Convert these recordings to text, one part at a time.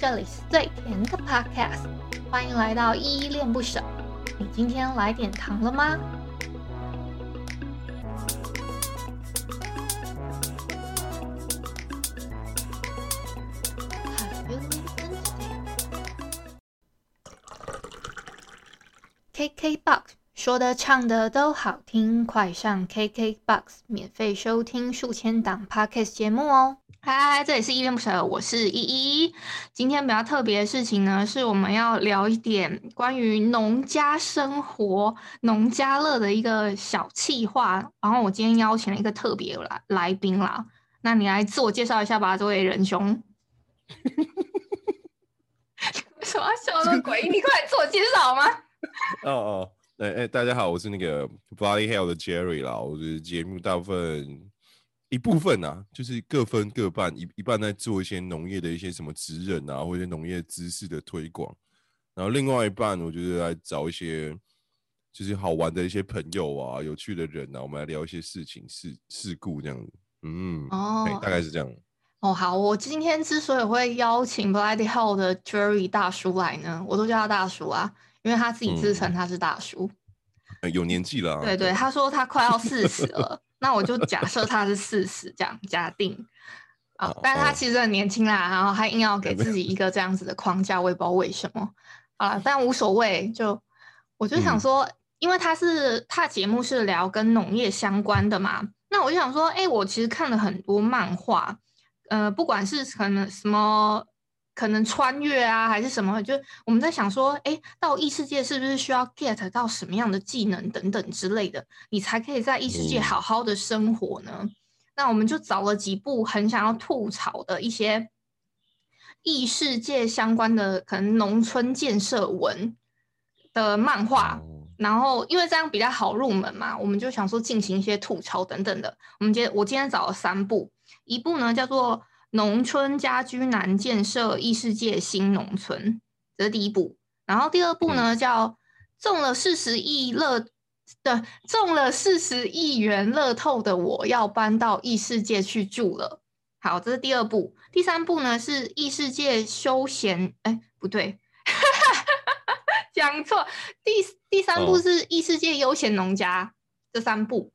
这里是最甜的 Podcast，欢迎来到依依恋不舍。你今天来点糖了吗？KKBOX 说的唱的都好听，快上 KKBOX 免费收听数千档 Podcast 节目哦。嗨，这里是依依恋不舍，我是依依。今天比较特别的事情呢，是我们要聊一点关于农家生活、农家乐的一个小企划。然后我今天邀请了一个特别来来宾啦，那你来自我介绍一下吧，这位仁兄。什么笑那么诡异？你快自我介绍吗？哦哦，哎哎，大家好，我是那个 Body Hell 的 Jerry 啦，我的节目大部分。一部分啊，就是各分各半，一一半在做一些农业的一些什么职人啊，或者农业知识的推广，然后另外一半，我觉得来找一些就是好玩的一些朋友啊，有趣的人啊，我们来聊一些事情事事故这样子，嗯，哦，大概是这样。哦，好，我今天之所以会邀请 Bloody Hell 的 Jerry 大叔来呢，我都叫他大叔啊，因为他自己自称他是大叔，嗯、有年纪了、啊，对对，他说他快要四十了。那我就假设他是四十这样假定啊，但是他其实很年轻啦，然后他硬要给自己一个这样子的框架，我也不知道为什么啊，但无所谓。就我就想说，因为他是他的节目是聊跟农业相关的嘛，那我就想说，哎，我其实看了很多漫画，呃，不管是可能什么。可能穿越啊，还是什么？就我们在想说，哎、欸，到异世界是不是需要 get 到什么样的技能等等之类的，你才可以在异世界好好的生活呢？嗯、那我们就找了几部很想要吐槽的一些异世界相关的，可能农村建设文的漫画，嗯、然后因为这样比较好入门嘛，我们就想说进行一些吐槽等等的。我们今天我今天找了三部，一部呢叫做。农村家居难建设异世界新农村，这是第一步。然后第二步呢，叫中了四十亿乐的中了四十亿元乐透的我要搬到异世界去住了。好，这是第二步。第三步呢是异世界休闲，哎，不对，讲错。第第三步是异世界悠闲农家。哦、这三步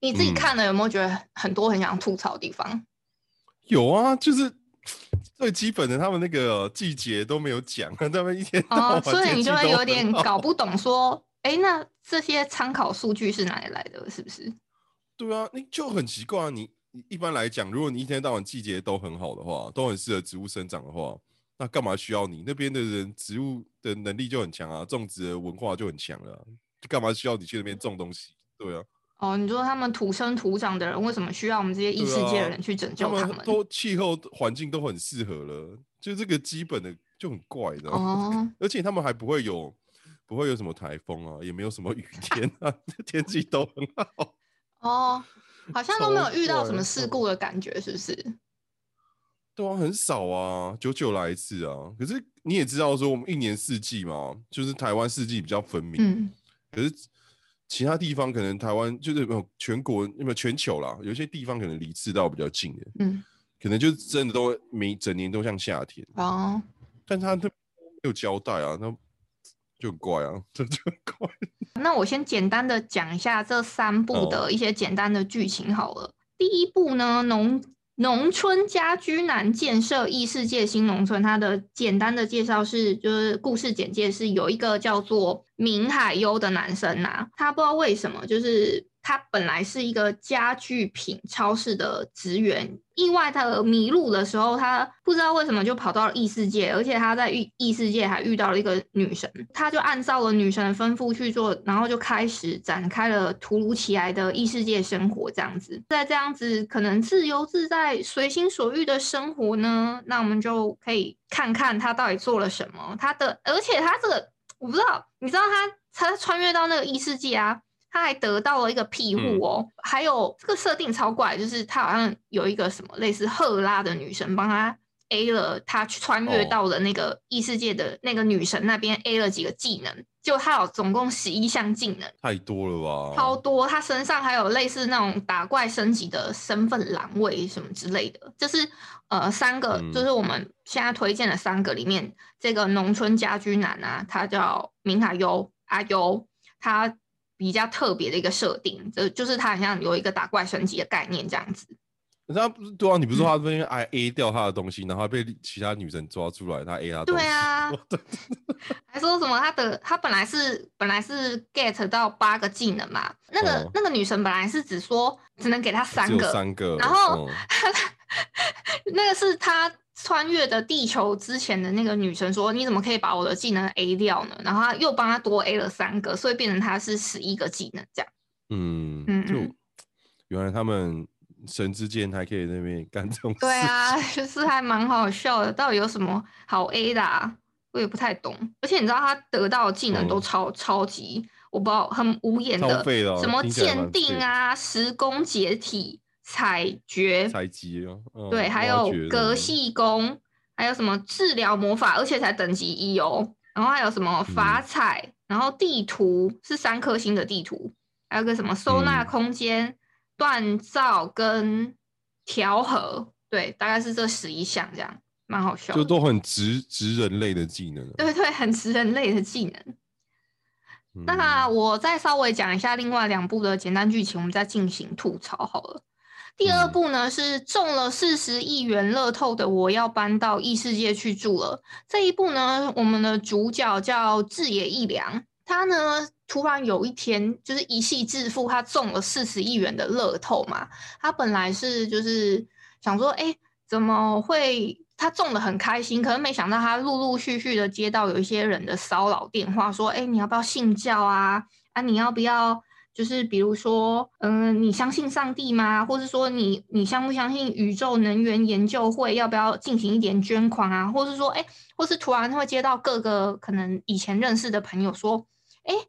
你自己看了有没有觉得很多很想吐槽的地方？有啊，就是 最基本的，他们那个季节都没有讲，他们一天哦，所以你就会有点搞不懂，说，哎、欸，那这些参考数据是哪里来的？是不是？对啊，你就很奇怪啊。你一般来讲，如果你一天到晚季节都很好的话，都很适合植物生长的话，那干嘛需要你那边的人？植物的能力就很强啊，种植的文化就很强了，就干嘛需要你去那边种东西？对啊。哦，你说他们土生土长的人为什么需要我们这些异世界的人去拯救他们？啊、他们都气候环境都很适合了，就这个基本的就很怪的。哦，而且他们还不会有不会有什么台风啊，也没有什么雨天啊，天气都很好。哦，好像都没有遇到什么事故的感觉，是不是？对啊，很少啊，久久来一次啊。可是你也知道说，我们一年四季嘛，就是台湾四季比较分明。嗯，可是。其他地方可能台湾就是没有全国，没有全球啦，有些地方可能离赤道比较近的，嗯，可能就真的都每整年都像夏天哦。但他都没有交代啊，那就很怪啊，这就很怪。那我先简单的讲一下这三部的一些简单的剧情好了。哦、第一部呢，农。农村家居男建设异世界新农村，它的简单的介绍是，就是故事简介是有一个叫做明海优的男生呐、他不知道为什么就是。他本来是一个家具品超市的职员，意外他迷路的时候，他不知道为什么就跑到了异世界，而且他在异异世界还遇到了一个女神，他就按照了女神的吩咐去做，然后就开始展开了突如其来的异世界生活，这样子，在这样子可能自由自在、随心所欲的生活呢，那我们就可以看看他到底做了什么。他的，而且他这个我不知道，你知道他他穿越到那个异世界啊？他还得到了一个庇护哦，嗯、还有这个设定超怪，就是他好像有一个什么类似赫拉的女神帮他 A 了，他穿越到了那个异世界的那个女神那边 A 了几个技能，就他有总共十一项技能，太多了吧？超多！他身上还有类似那种打怪升级的身份栏位什么之类的。就是呃，三个，嗯、就是我们现在推荐的三个里面，这个农村家居男啊，他叫明海优阿优，他比较特别的一个设定，就就是他好像有一个打怪升级的概念这样子。他不是对啊，你不是说他被爱 A 掉他的东西，嗯、然后被其他女生抓出来，他 A 他东西。对啊，还说什么他的他本来是本来是 get 到八个技能嘛，那个、哦、那个女生本来是只说只能给他三个，三个，然后、哦、那个是他穿越的地球之前的那个女生说，你怎么可以把我的技能 A 掉呢？然后他又帮他多 A 了三个，所以变成他是十一个技能这样。嗯嗯，就原来他们。神之间还可以那边干这种事，对啊，就是还蛮好笑的。到底有什么好 A 的啊？我也不太懂。而且你知道他得到的技能都超、嗯、超级，我不知道很无言的，的哦、什么鉴定啊、时空解体、采掘、采集哦，对，还有隔系工，还有什么治疗魔法，而且才等级一哦。然后还有什么法彩，嗯、然后地图是三颗星的地图，还有个什么收纳空间。嗯锻造跟调和，对，大概是这十一项，这样蛮好笑，就都很直直人类的技能，对对，很直人类的技能。嗯、那我再稍微讲一下另外两部的简单剧情，我们再进行吐槽好了。第二部呢、嗯、是中了四十亿元乐透的，我要搬到异世界去住了。这一部呢，我们的主角叫志野一良，他呢。突然有一天，就是一夕致富，他中了四十亿元的乐透嘛。他本来是就是想说，哎、欸，怎么会？他中的很开心，可是没想到他陆陆续续的接到有一些人的骚扰电话，说，哎、欸，你要不要信教啊？啊，你要不要？就是比如说，嗯、呃，你相信上帝吗？或是说你，你你相不相信宇宙能源研究会？要不要进行一点捐款啊？或是说，哎、欸，或是突然会接到各个可能以前认识的朋友说，哎、欸。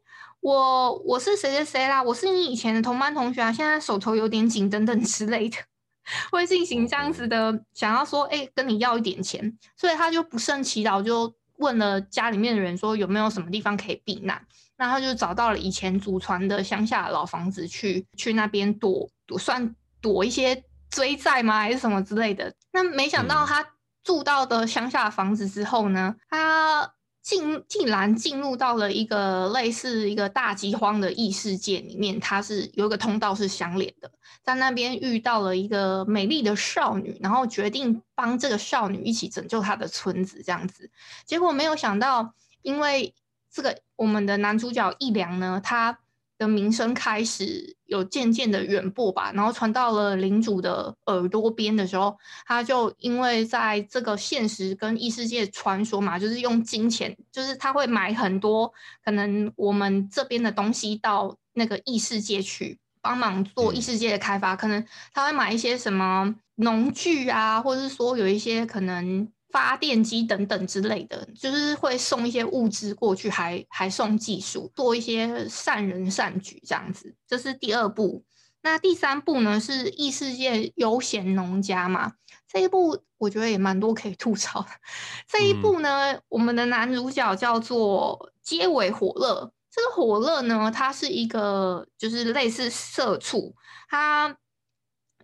我我是谁谁谁啦，我是你以前的同班同学啊，现在手头有点紧，等等之类的，会进行这样子的，想要说，哎、欸，跟你要一点钱，所以他就不胜其扰，就问了家里面的人说有没有什么地方可以避难，那他就找到了以前祖传的乡下老房子去，去那边躲躲，算躲一些追债吗，还是什么之类的？那没想到他住到的乡下房子之后呢，他。竟竟然进入到了一个类似一个大饥荒的异世界里面，它是有一个通道是相连的，在那边遇到了一个美丽的少女，然后决定帮这个少女一起拯救她的村子，这样子。结果没有想到，因为这个我们的男主角义良呢，他。的名声开始有渐渐的远播吧，然后传到了领主的耳朵边的时候，他就因为在这个现实跟异世界传说嘛，就是用金钱，就是他会买很多可能我们这边的东西到那个异世界去帮忙做异世界的开发，嗯、可能他会买一些什么农具啊，或者是说有一些可能。发电机等等之类的，就是会送一些物资过去，还还送技术，做一些善人善举这样子。这是第二步。那第三步呢？是异世界悠闲农家嘛？这一部我觉得也蛮多可以吐槽的。这一部呢，嗯、我们的男主角叫做街尾火乐。这个火乐呢，他是一个就是类似社畜，他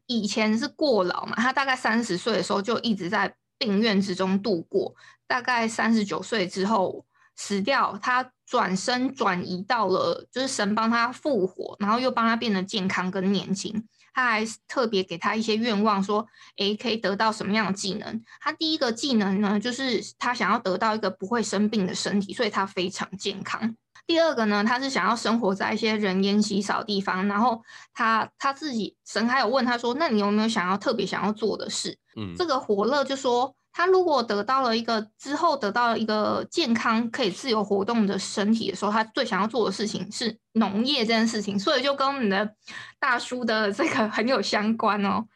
以前是过劳嘛，他大概三十岁的时候就一直在。病院之中度过，大概三十九岁之后死掉。他转身转移到了，就是神帮他复活，然后又帮他变得健康跟年轻。他还特别给他一些愿望，说：“诶，可以得到什么样的技能？”他第一个技能呢，就是他想要得到一个不会生病的身体，所以他非常健康。第二个呢，他是想要生活在一些人烟稀少的地方。然后他他自己神还有问他说：“那你有没有想要特别想要做的事？”嗯，这个火乐就说，他如果得到了一个之后得到了一个健康可以自由活动的身体的时候，他最想要做的事情是农业这件事情，所以就跟我们的大叔的 这个很有相关哦。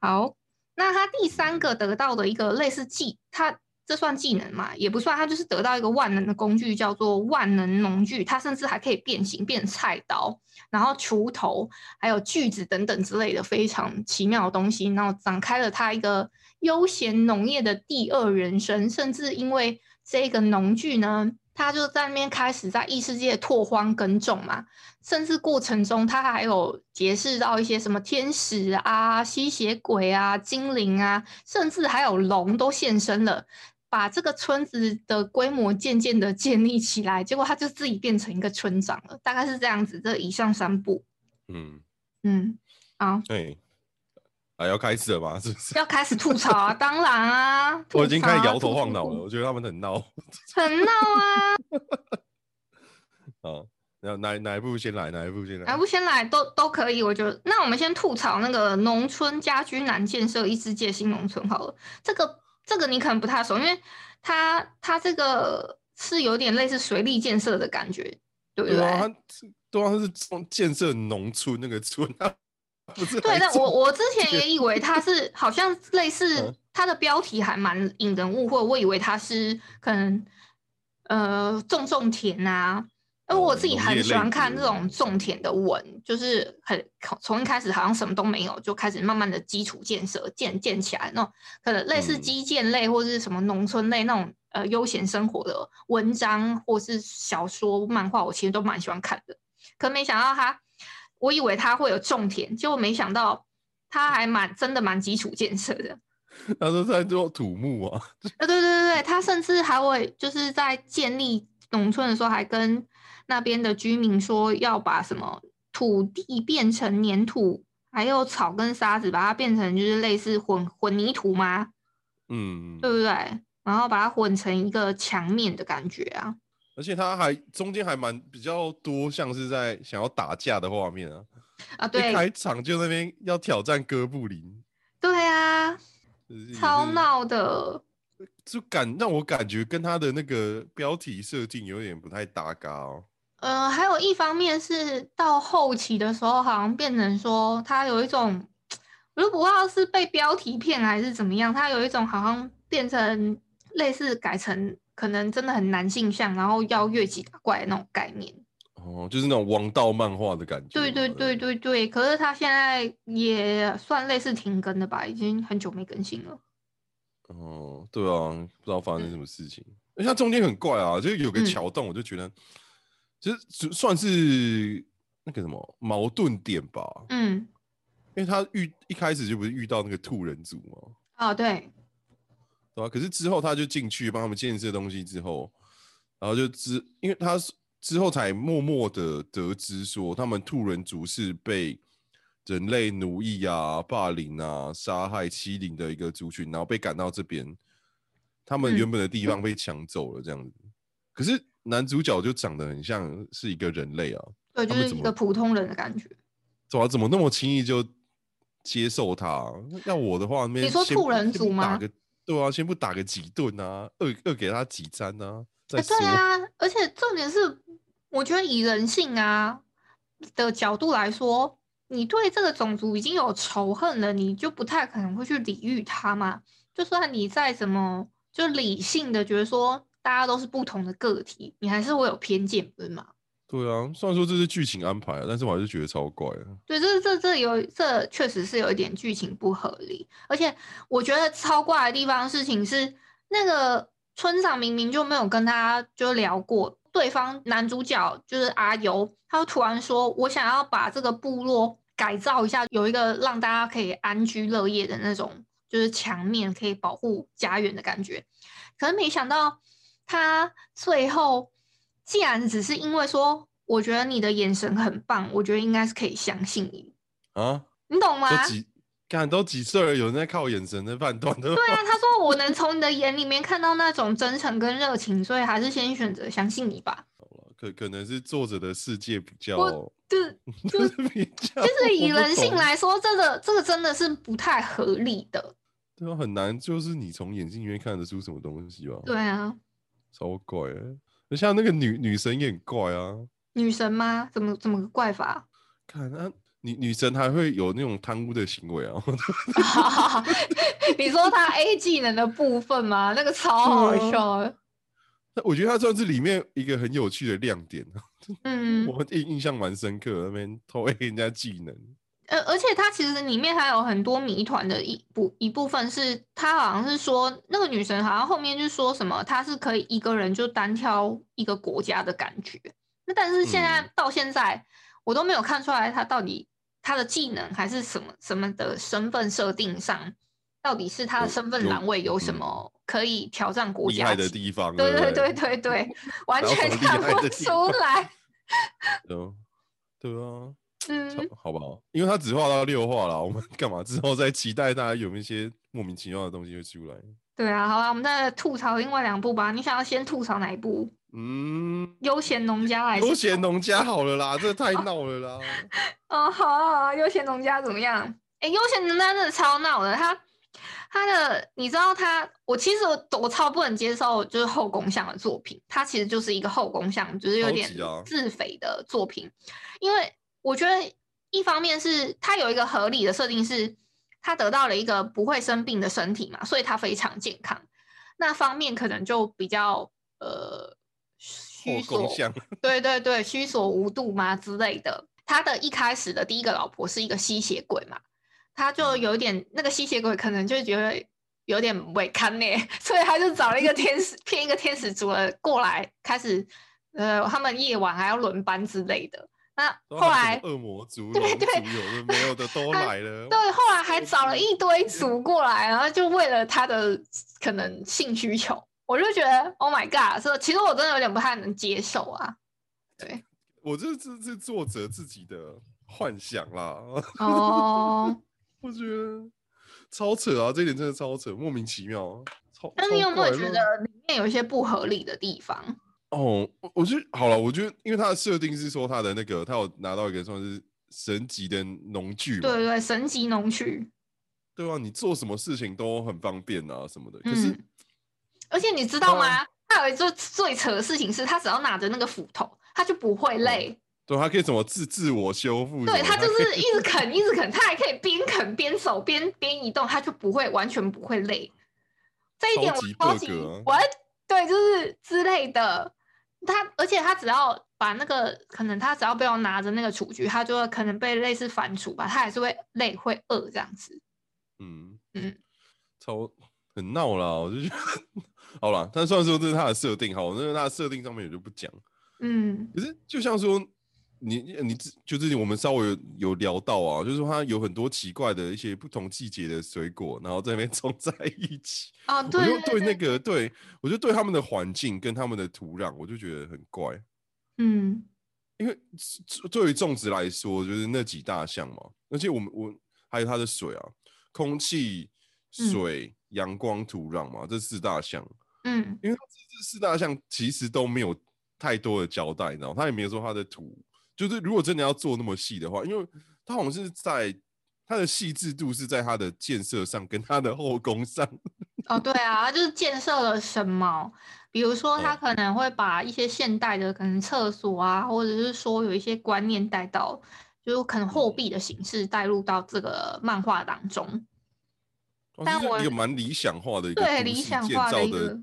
好，那他第三个得到的一个类似技，他这算技能嘛？也不算，他就是得到一个万能的工具，叫做万能农具。他甚至还可以变形，变菜刀，然后锄头，还有锯子等等之类的非常奇妙的东西，然后展开了他一个。悠闲农业的第二人生，甚至因为这个农具呢，他就在那边开始在异世界拓荒耕种嘛，甚至过程中他还有结识到一些什么天使啊、吸血鬼啊、精灵啊，甚至还有龙都现身了，把这个村子的规模渐渐的建立起来，结果他就自己变成一个村长了，大概是这样子。这以上三步，嗯嗯，好，对。啊，要开始了吗？是不是？要开始吐槽啊！当然啊，啊我已经开始摇头晃脑了。我觉得他们很闹，很闹啊！哦，那哪哪一步先来？哪一步先来？哪一步先来都都可以。我觉得，那我们先吐槽那个农村家居难建设异世界新农村好了。这个这个你可能不太熟，因为它它这个是有点类似水利建设的感觉，对不对？对啊，它对啊，它是建设农村那个村啊。对，但我我之前也以为它是好像类 似，它的标题还蛮引人误会。我以为它是可能呃种种田啊，因为我自己很喜欢看这种种田的文，就是很从一开始好像什么都没有，就开始慢慢的基础建设建建起来那种，可能类似基建类或者是什么农村类那种呃悠闲生活的文章或是小说漫画，我其实都蛮喜欢看的。可没想到他。我以为他会有种田，结果没想到他还蛮真的蛮基础建设的。他说在做土木啊。对对对对，他甚至还会就是在建立农村的时候，还跟那边的居民说要把什么土地变成粘土，还有草跟沙子把它变成就是类似混混凝土吗？嗯，对不对？然后把它混成一个墙面的感觉啊。而且它还中间还蛮比较多，像是在想要打架的画面啊！啊，对，一开场就那边要挑战哥布林，对啊，超闹的，就感让我感觉跟他的那个标题设定有点不太搭嘎哦。呃，还有一方面是到后期的时候，好像变成说他有一种，我都不知道是被标题骗还是怎么样，他有一种好像变成类似改成。可能真的很男性向，然后要越级打怪的那种概念哦，就是那种王道漫画的感觉。对对对对对，可是他现在也算类似停更的吧，已经很久没更新了。哦，对啊，不知道发生什么事情。而且它中间很怪啊，就有个桥洞，我就觉得，其实算是那个什么矛盾点吧。嗯，因为他遇一开始就不是遇到那个兔人族吗？哦，对。对吧？可是之后他就进去帮他们建设东西之后，然后就知，因为他之后才默默的得知说，他们兔人族是被人类奴役啊、霸凌啊、杀害、欺凌的一个族群，然后被赶到这边，他们原本的地方被抢走了这样子。嗯、可是男主角就长得很像是一个人类啊，对，就是一个普通人的感觉。怎么怎么那么轻易就接受他？要我的话，你说兔人族吗？对啊，先不打个几顿啊，饿饿给他几餐啊。对啊，而且重点是，我觉得以人性啊的角度来说，你对这个种族已经有仇恨了，你就不太可能会去礼遇他嘛。就算你再怎么就理性的觉得说大家都是不同的个体，你还是会有偏见，对吗？对啊，虽然说这是剧情安排啊，但是我还是觉得超怪啊。对，这这这有这确实是有一点剧情不合理，而且我觉得超怪的地方事情是，那个村长明明就没有跟他就聊过，对方男主角就是阿尤，他突然说我想要把这个部落改造一下，有一个让大家可以安居乐业的那种，就是墙面可以保护家园的感觉，可是没想到他最后。既然只是因为说，我觉得你的眼神很棒，我觉得应该是可以相信你啊，你懂吗？看都几岁了，有人在靠眼神在判断的。对啊，他说我能从你的眼里面看到那种真诚跟热情，所以还是先选择相信你吧。可可能是作者的世界比较，就 是就是比较，就是以人性来说，这个这个真的是不太合理的。对啊，很难，就是你从眼睛里面看得出什么东西吧？对啊，超怪欸。像那个女女神也很怪啊，女神吗？怎么怎么个怪法？看啊，女女神还会有那种贪污的行为啊！你说她 A 技能的部分吗？那个超好笑的。我觉得她算是里面一个很有趣的亮点。嗯，我印印象蛮深刻，那边偷 A 人家技能。呃，而且它其实里面还有很多谜团的一部一部分是，他好像是说那个女神好像后面就说什么，她是可以一个人就单挑一个国家的感觉。那但是现在到现在，嗯、我都没有看出来她到底她的技能还是什么什么的身份设定上，到底是她的身份栏位有什么可以挑战国家的地方？对对对对对，完全看不出来。嗯，对啊。嗯，好不好？因为他只画到六画了，我们 干嘛之后再期待大家有一些莫名其妙的东西会出来？对啊，好了，我们再吐槽另外两部吧。你想要先吐槽哪一部？嗯，悠闲农家还是悠闲农家好了啦，这太闹了啦。哦，好啊，悠闲农家怎么样？哎、欸，悠闲农家真的超闹的。他他的，你知道他，我其实我，我超不能接受，就是后宫向的作品。他其实就是一个后宫向，就是有点自肥的作品，啊、因为。我觉得一方面是他有一个合理的设定，是他得到了一个不会生病的身体嘛，所以他非常健康。那方面可能就比较呃虚索，对对对，虚所无度嘛之类的。他的一开始的第一个老婆是一个吸血鬼嘛，他就有点那个吸血鬼可能就觉得有点违堪呢，所以他就找了一个天使 骗一个天使族的过来，开始呃他们夜晚还要轮班之类的。那后来恶魔族，对对，有的没有的 都来了。对，后来还找了一堆族过来，然后就为了他的可能性需求，我就觉得 Oh my God！这其实我真的有点不太能接受啊。对，我这是是作者自己的幻想啦。哦，我觉得超扯啊！这一点真的超扯，莫名其妙。超，那你有没有觉得里面有一些不合理的地方？哦，我我觉得好了，我觉得因为他的设定是说他的那个，他有拿到一个算是神级的农具，对对，神级农具，对啊，你做什么事情都很方便啊什么的。可是，嗯、而且你知道吗？他，有一做最扯的事情是，他只要拿着那个斧头，他就不会累。嗯、对，他可以怎么自自我修复？对，他就是一直啃，一直啃，他还可以边啃边走，边边移动，他就不会完全不会累。这一点我超级，我、啊、对，就是之类的。他而且他只要把那个可能他只要不要拿着那个厨具，他就会可能被类似反刍吧，他还是会累会饿这样子。嗯嗯，嗯超很闹啦，我就觉得好了。但虽然说这是他的设定，好，那个他的设定上面也就不讲。嗯，可是就像说你你就是我们稍微有，有聊到啊，就是说他有很多奇怪的一些不同季节的水果，然后在那边 种在一起。哦，对，对，我就对那个对我就对他们的环境跟他们的土壤，我就觉得很怪。嗯，因为对于种植来说，就是那几大项嘛，而且我们我还有它的水啊，空气、水、阳光、土壤嘛，这四大项。嗯，因为这四大项其实都没有太多的交代，你知道，他也没有说他的土，就是如果真的要做那么细的话，因为他好像是在他的细致度是在他的建设上跟他的后宫上。哦，对啊，就是建设了什么？比如说，他可能会把一些现代的可能厕所啊，或者是说有一些观念带到，就是可能货币的形式带入到这个漫画当中。但我一个蛮理想化的一个对理想化的一个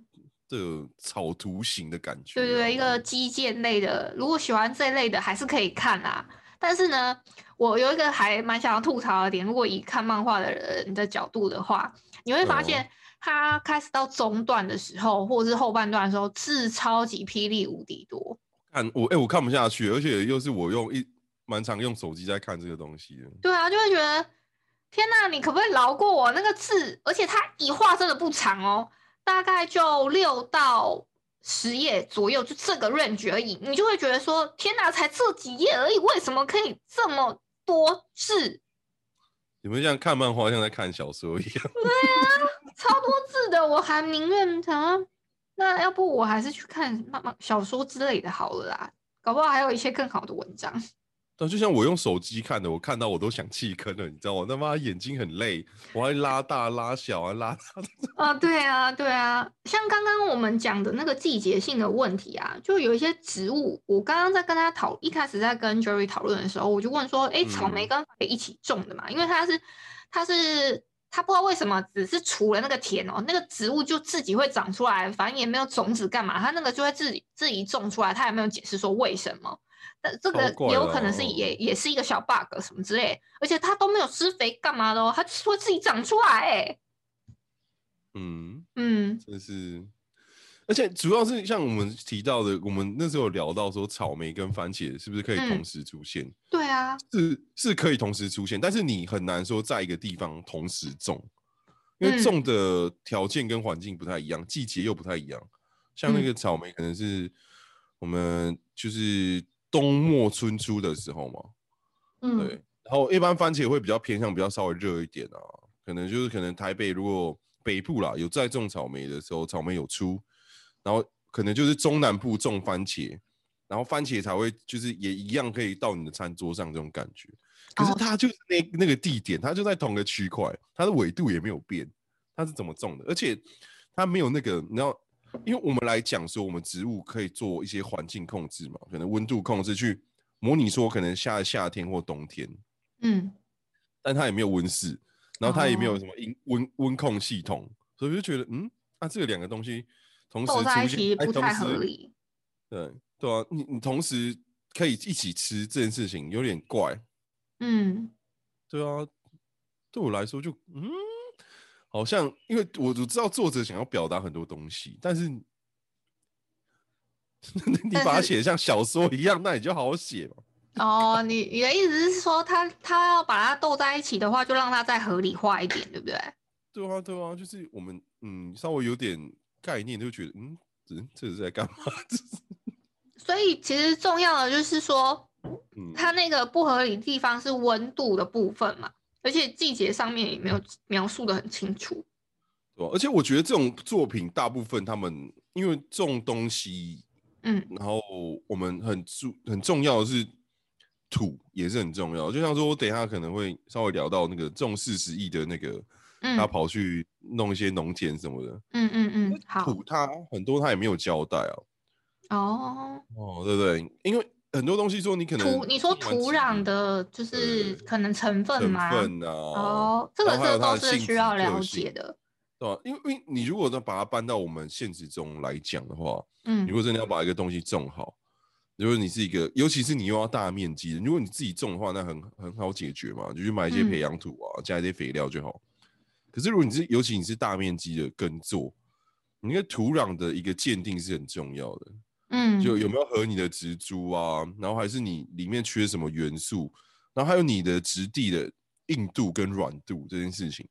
的草图形的感觉。对对，一个基建类的，如果喜欢这一类的，还是可以看啊。但是呢，我有一个还蛮想要吐槽的点，如果以看漫画的人的角度的话，你会发现。他开始到中段的时候，或者是后半段的时候，字超级霹雳无敌多。看我，哎、欸，我看不下去，而且又是我用一蛮常用手机在看这个东西的。对啊，就会觉得天哪，你可不可以饶过我那个字？而且他一画真的不长哦，大概就六到十页左右，就这个 range 而已。你就会觉得说，天哪，才这几页而已，为什么可以这么多字？有没有像看漫画，像在看小说一样？对啊。超多字的，我还宁愿想，那要不我还是去看漫漫小说之类的好了啦，搞不好还有一些更好的文章。但就像我用手机看的，我看到我都想弃坑了，你知道吗？他妈眼睛很累，我还拉大拉小啊，拉大。啊，对啊，对啊，像刚刚我们讲的那个季节性的问题啊，就有一些植物，我刚刚在跟他讨，一开始在跟 Jerry 讨论的时候，我就问说，哎，草莓跟可以一起种的嘛？嗯、因为它是，它是。它不知道为什么，只是除了那个田哦，那个植物就自己会长出来，反正也没有种子干嘛，它那个就会自己自己种出来，他也没有解释说为什么。但这个也有可能是也也是一个小 bug 什么之类，而且它都没有施肥干嘛的哦，它会自己长出来哎。嗯嗯，真是。而且主要是像我们提到的，我们那时候聊到说，草莓跟番茄是不是可以同时出现？嗯、对啊，是是可以同时出现，但是你很难说在一个地方同时种，因为种的条件跟环境不太一样，季节又不太一样。像那个草莓，可能是我们就是冬末春初的时候嘛，嗯，对。然后一般番茄会比较偏向比较稍微热一点啊，可能就是可能台北如果北部啦有在种草莓的时候，草莓有出。然后可能就是中南部种番茄，然后番茄才会就是也一样可以到你的餐桌上这种感觉。可是它就是那那个地点，它就在同个区块，它的纬度也没有变。它是怎么种的？而且它没有那个，你知道，因为我们来讲说，我们植物可以做一些环境控制嘛，可能温度控制去模拟说可能夏夏天或冬天，嗯，但它也没有温室，然后它也没有什么温温温控系统，所以我就觉得，嗯，那、啊、这个两个东西。同时出现不太合理。对对啊，你你同时可以一起吃这件事情有点怪。嗯，对啊，对我来说就嗯，好像因为我我知道作者想要表达很多东西，但是 你把它写像小说一样，那你就好好写嘛。哦，你你的意思是说他，他他要把它斗在一起的话，就让它再合理化一点，对不对？对啊，对啊，就是我们嗯稍微有点。概念就觉得，嗯，这这是在干嘛？所以其实重要的就是说，嗯，它那个不合理的地方是温度的部分嘛，而且季节上面也没有描述的很清楚。对，而且我觉得这种作品大部分他们因为种东西，嗯，然后我们很重很重要的是土也是很重要，就像说我等一下可能会稍微聊到那个种四十亿的那个。他跑去弄一些农田什么的，嗯嗯嗯，好，土他很多他也没有交代啊。哦哦，对不对？因为很多东西说你可能土，你说土壤的就是可能成分吗？成分啊，哦，这个这个都是需要了解的，对吧？因为因为你如果能把它搬到我们现实中来讲的话，嗯，如果真的要把一个东西种好，如果你是一个，尤其是你又要大面积的，如果你自己种的话，那很很好解决嘛，就去买一些培养土啊，加一些肥料就好。可是，如果你是，尤其你是大面积的耕作，你那个土壤的一个鉴定是很重要的。嗯，就有没有合你的植株啊，然后还是你里面缺什么元素，然后还有你的质地的硬度跟软度这件事情，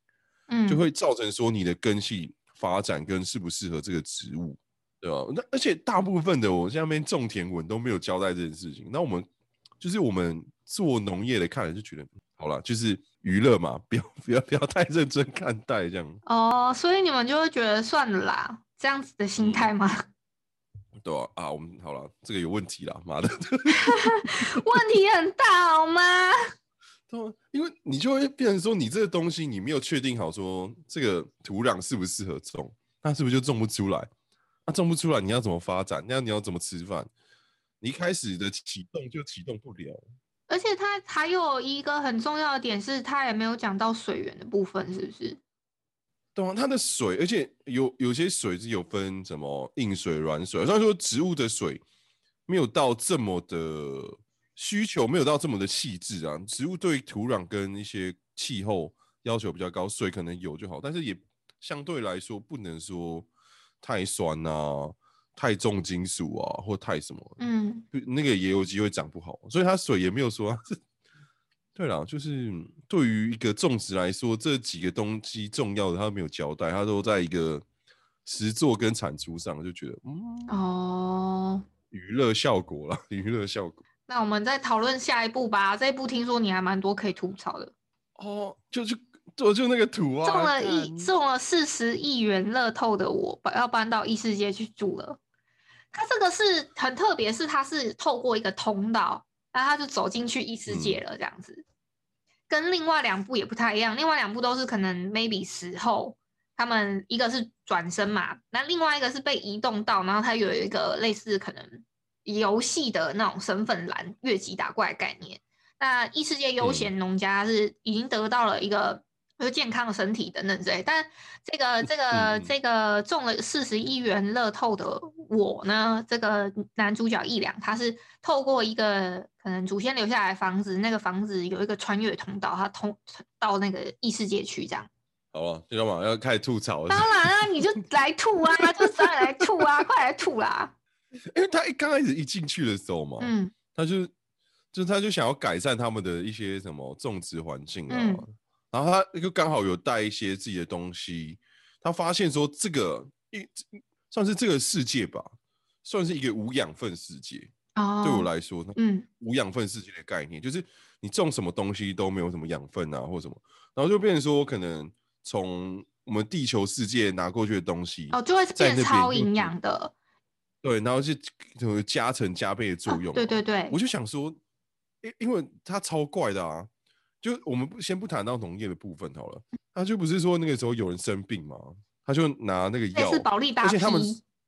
嗯，就会造成说你的根系发展跟适不适合这个植物，对吧？那而且大部分的我在那边种田文都没有交代这件事情。那我们就是我们做农业的看了就觉得，好了，就是。娱乐嘛，不要不要不要太认真看待这样。哦，所以你们就会觉得算了啦，这样子的心态吗？嗯、对啊，啊，我们好了，这个有问题啦，妈的，问题很大好吗？对啊，因为你就会变成说，你这个东西你没有确定好，说这个土壤适不适合种，那是不是就种不出来？那种不出来，你要怎么发展？那你要怎么吃饭？你一开始的启动就启动不了。而且它还有一个很重要的点是，它也没有讲到水源的部分，是不是？对啊，它的水，而且有有些水是有分什么硬水、软水。虽然说植物的水没有到这么的需求，没有到这么的细致啊。植物对土壤跟一些气候要求比较高，水可能有就好，但是也相对来说不能说太酸啊。太重金属啊，或太什么，嗯，那个也有机会长不好，所以它水也没有说。对了，就是对于一个种植来说，这几个东西重要的，他没有交代，他都在一个实作跟产出上，就觉得，嗯，哦，娱乐效果啦，娱乐效果。那我们再讨论下一步吧。这一步听说你还蛮多可以吐槽的。哦，就就就就那个图啊，中了一中了四十亿元乐透的我，要搬到异世界去住了。它这个是很特别，是它是透过一个通道，然后他就走进去异世界了，这样子，嗯、跟另外两部也不太一样。另外两部都是可能 maybe 死后，他们一个是转身嘛，那另外一个是被移动到，然后它有一个类似可能游戏的那种身份栏，越级打怪概念。那异世界悠闲农家是已经得到了一个就健康身体等等之类。但这个这个、嗯、这个中了四十亿元乐透的我呢，这个男主角一良，他是透过一个可能祖先留下来的房子，那个房子有一个穿越通道，他通到那个异世界去，这样。好了，知道吗？要开始吐槽了。当然啊，你就来吐啊，就上来来吐啊，快来吐啦！因为他一刚开始一进去的时候嘛，嗯，他就就他就想要改善他们的一些什么种植环境啊，嗯、然后他就刚好有带一些自己的东西，他发现说这个一算是这个世界吧，算是一个无养分世界。哦，对我来说，嗯，无养分世界的概念就是你种什么东西都没有什么养分啊，或什么，然后就变成说可能。从我们地球世界拿过去的东西哦，就会变超营养的，对，然后就就加成加倍的作用，哦。对对对，我就想说，因因为它超怪的啊，就我们不先不谈到农业的部分好了，他就不是说那个时候有人生病嘛，他就拿那个药，是保利达，而且他们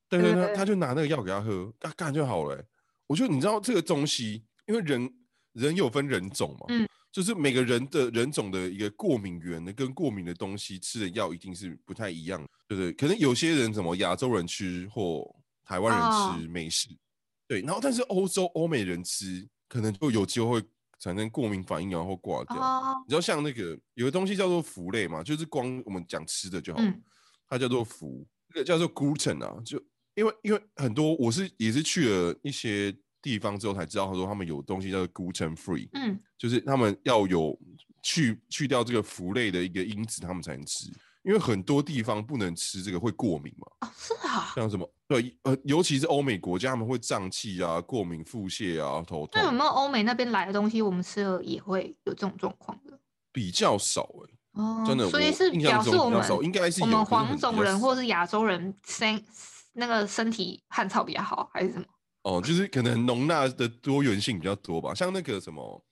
对对对，他就拿那个药给他喝，他干就好了，欸。我觉得你知道这个东西，因为人人有分人种嘛，嗯。就是每个人的人种的一个过敏源的，跟过敏的东西吃的药一定是不太一样，对不对？可能有些人什么亚洲人吃或台湾人吃没事，对。然后但是欧洲欧美人吃，可能就有机会产生过敏反应，然后挂掉。你知道像那个有个东西叫做麸类嘛，就是光我们讲吃的就好，它叫做麸，这个叫做 gluten 啊，就因为因为很多我是也是去了一些。地方之后才知道，他说他们有东西叫做 gluten free，嗯，就是他们要有去去掉这个麸类的一个因子，他们才能吃。因为很多地方不能吃这个会过敏嘛。哦，是啊。像什么？对，呃，尤其是欧美国家，他们会胀气啊、过敏、腹泻啊、头痛。那有没有欧美那边来的东西，我们吃了也会有这种状况的？比较少哎、欸，哦，真的。所以是表示我们应该是我们黄种人或是亚洲人身那个身体汗草比较好，还是什么？哦，就是可能农纳的多元性比较多吧，像那个什么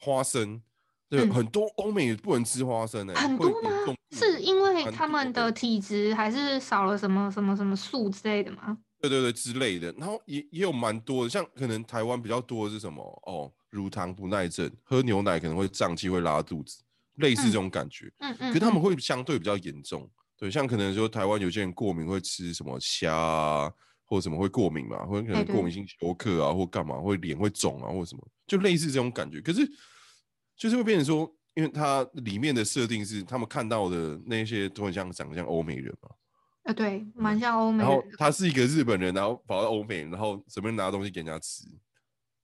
花生，对，嗯、很多欧美不能吃花生诶、欸，很多吗？是因为他们的体质，还是少了什么什么什么素之类的吗？对对对，之类的。然后也也有蛮多的，像可能台湾比较多的是什么？哦，乳糖不耐症，喝牛奶可能会胀气、会拉肚子，类似这种感觉。嗯嗯。可是他们会相对比较严重，对，像可能说台湾有些人过敏会吃什么虾、啊。或者什么会过敏嘛，或者可能过敏性休克啊，或干嘛，会脸会肿啊，或什么，就类似这种感觉。可是就是会变成说，因为它里面的设定是他们看到的那些都很像长得像欧美人嘛。啊，对，蛮像欧美人。然后他是一个日本人，然后跑到欧美，然后随便拿东西给人家吃，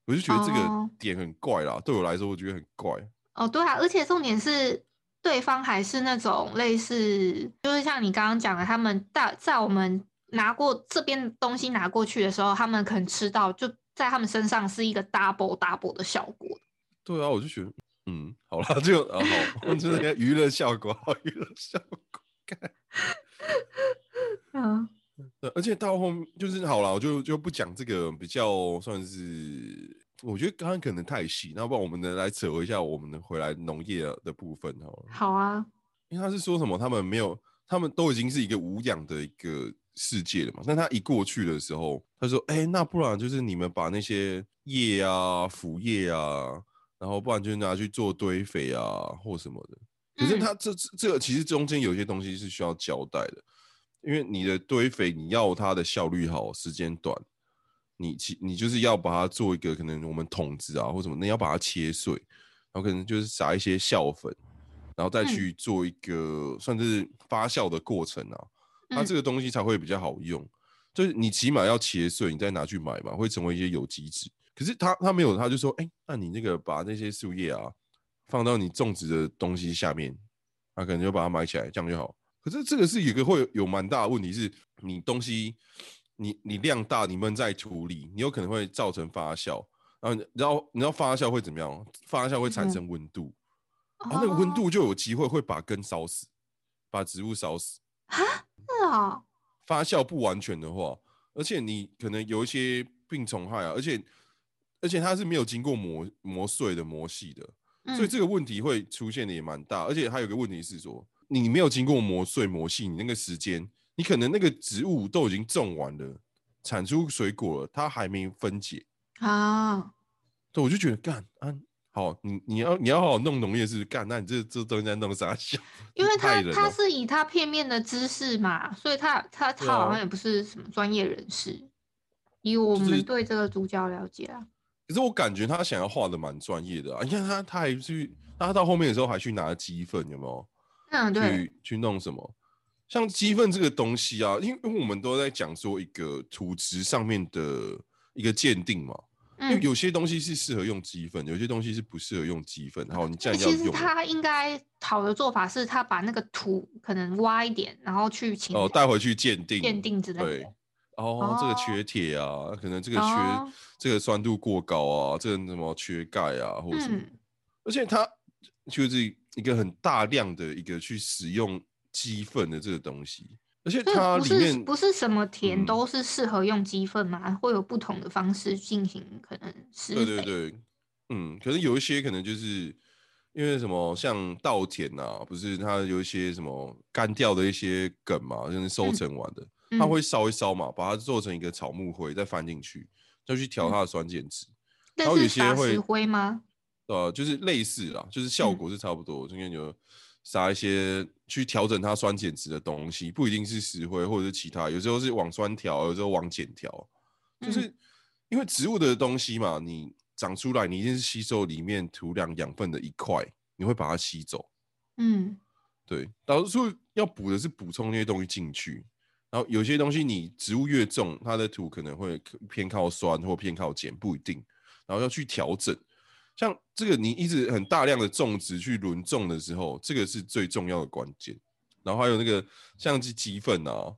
我就觉得这个点很怪啦。对我来说，我觉得很怪。哦，对啊，而且重点是对方还是那种类似，就是像你刚刚讲的，他们大在我们。拿过这边东西拿过去的时候，他们可能吃到，就在他们身上是一个 double double 的效果。对啊，我就觉得，嗯，好了，就啊好，就是 娱乐效果，好娱乐效果，看，嗯，而且到后面就是好了，我就就不讲这个比较算是，我觉得刚刚可能太细，那不然我们能来扯一下我们的回来农业的部分好了。好啊，因为他是说什么，他们没有，他们都已经是一个无氧的一个。世界了嘛，但他一过去的时候，他说：“哎、欸，那不然就是你们把那些叶啊、腐叶啊，然后不然就拿去做堆肥啊，或什么的。可是它这这个其实中间有些东西是需要交代的，因为你的堆肥你要它的效率好、时间短，你其你就是要把它做一个可能我们桶子啊或什么，你要把它切碎，然后可能就是撒一些酵粉，然后再去做一个算是发酵的过程啊。”它这个东西才会比较好用，就是你起码要切碎，你再拿去买嘛，会成为一些有机质。可是他他没有，他就说，哎、欸，那你那个把那些树叶啊放到你种植的东西下面，他可能就把它埋起来，这样就好。可是这个是一个会有蛮大的问题，是你东西你你量大，你闷在土里，你有可能会造成发酵，然后然后你知道发酵会怎么样？发酵会产生温度，嗯、然后那个温度就有机会会把根烧死，把植物烧死。是啊，发酵不完全的话，而且你可能有一些病虫害啊，而且而且它是没有经过磨磨碎的磨细的，嗯、所以这个问题会出现的也蛮大。而且还有个问题是说，你没有经过磨碎磨细，你那个时间，你可能那个植物都已经种完了，产出水果了，它还没分解啊。对，我就觉得干啊，好，你你要你要好好弄农业是干，那你这这东西在弄啥？因为他他是以他片面的知识嘛，所以他他他好像也不是什么专业人士。啊、以我们对这个主角了解啊，可是我感觉他想要画的蛮专业的啊。你看他他还去，他到后面的时候还去拿鸡粪，有没有？嗯，对。去去弄什么？像鸡粪这个东西啊，因为我们都在讲说一个土质上面的一个鉴定嘛。因为有些东西是适合用鸡粪，有些东西是不适合用鸡粪。然后你这样要用，其实他应该好的做法是，他把那个土可能挖一点，然后去请哦带回去鉴定，鉴定之类的。对，哦，这个缺铁啊，可能这个缺这个酸度过高啊，这个什么缺钙啊，或者什么。而且它就是一个很大量的一个去使用鸡粪的这个东西。而且它里面不是什么田都是适合用鸡粪吗？嗯、会有不同的方式进行可能施肥。对对对，嗯，可能有一些可能就是因为什么，像稻田啊，不是它有一些什么干掉的一些梗嘛，就是收成完的，嗯、它会烧一烧嘛，把它做成一个草木灰，再翻进去，再去调它的酸碱值。嗯、然后有些会石灰吗？呃，就是类似啦，就是效果是差不多，今天就。撒一些去调整它酸碱值的东西，不一定是石灰或者是其他，有时候是往酸调，有时候往碱调，就是因为植物的东西嘛，你长出来，你一定是吸收里面土壤养分的一块，你会把它吸走。嗯，对，导致说要补的是补充那些东西进去，然后有些东西你植物越重，它的土可能会偏靠酸或偏靠碱，不一定，然后要去调整。像这个，你一直很大量的种植去轮种的时候，这个是最重要的关键。然后还有那个像鸡鸡粪啊，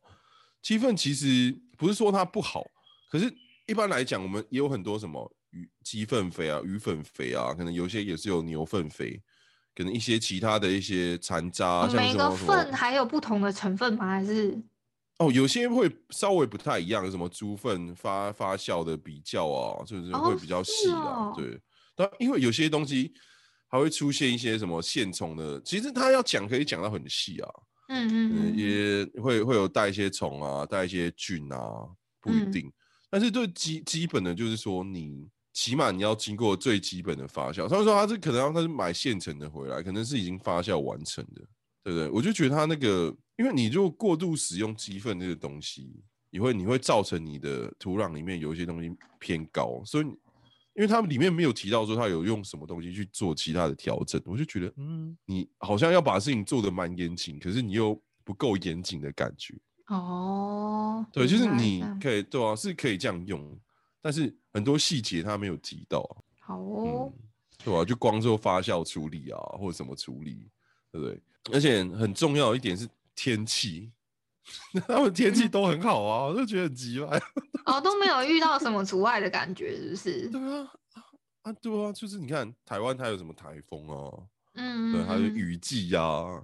鸡粪其实不是说它不好，可是一般来讲，我们也有很多什么鱼鸡粪肥啊、鱼粪肥啊，可能有些也是有牛粪肥，可能一些其他的一些残渣。每个粪还有不同的成分吗？还是？哦，有些会稍微不太一样，什么猪粪发发酵的比较啊，就是会比较细啊，哦哦、对。但因为有些东西还会出现一些什么线虫的，其实他要讲可以讲到很细啊，嗯嗯，嗯，也会会有带一些虫啊，带一些菌啊，不一定。嗯、但是最基基本的就是说，你起码你要经过最基本的发酵。他们说他是可能他是买现成的回来，可能是已经发酵完成的，对不对？我就觉得他那个，因为你如果过度使用鸡粪这个东西，你会你会造成你的土壤里面有一些东西偏高，所以。因为他们里面没有提到说他有用什么东西去做其他的调整，我就觉得，嗯，你好像要把事情做得蛮严谨，可是你又不够严谨的感觉。哦，对，就是你可以对啊，是可以这样用，但是很多细节他没有提到。好哦，嗯、对啊，就光做发酵处理啊，或者什么处理，对不对？而且很重要一点是天气。他们天气都很好啊，我就觉得很奇怪。哦，都没有遇到什么阻碍的感觉，是不是？对啊，啊，对啊，就是你看台湾它有什么台风啊，嗯，对，还有雨季呀、啊。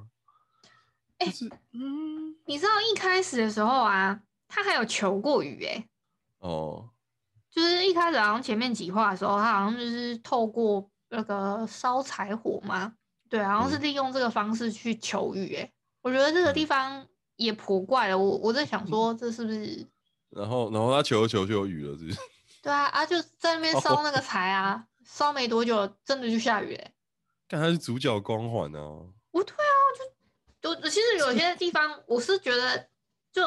哎、欸，嗯，你知道一开始的时候啊，他还有求过雨哎、欸。哦。就是一开始好像前面几话的时候，他好像就是透过那个烧柴火嘛，对，好像是利用这个方式去求雨哎、欸。嗯、我觉得这个地方。也颇怪了，我我在想说这是不是？然后然后他求求就有雨了，是不是？对啊啊，就在那边烧那个 柴啊，烧、oh. 没多久真的就下雨哎。看他是主角光环啊。不对啊，就就其实有些地方我是觉得就，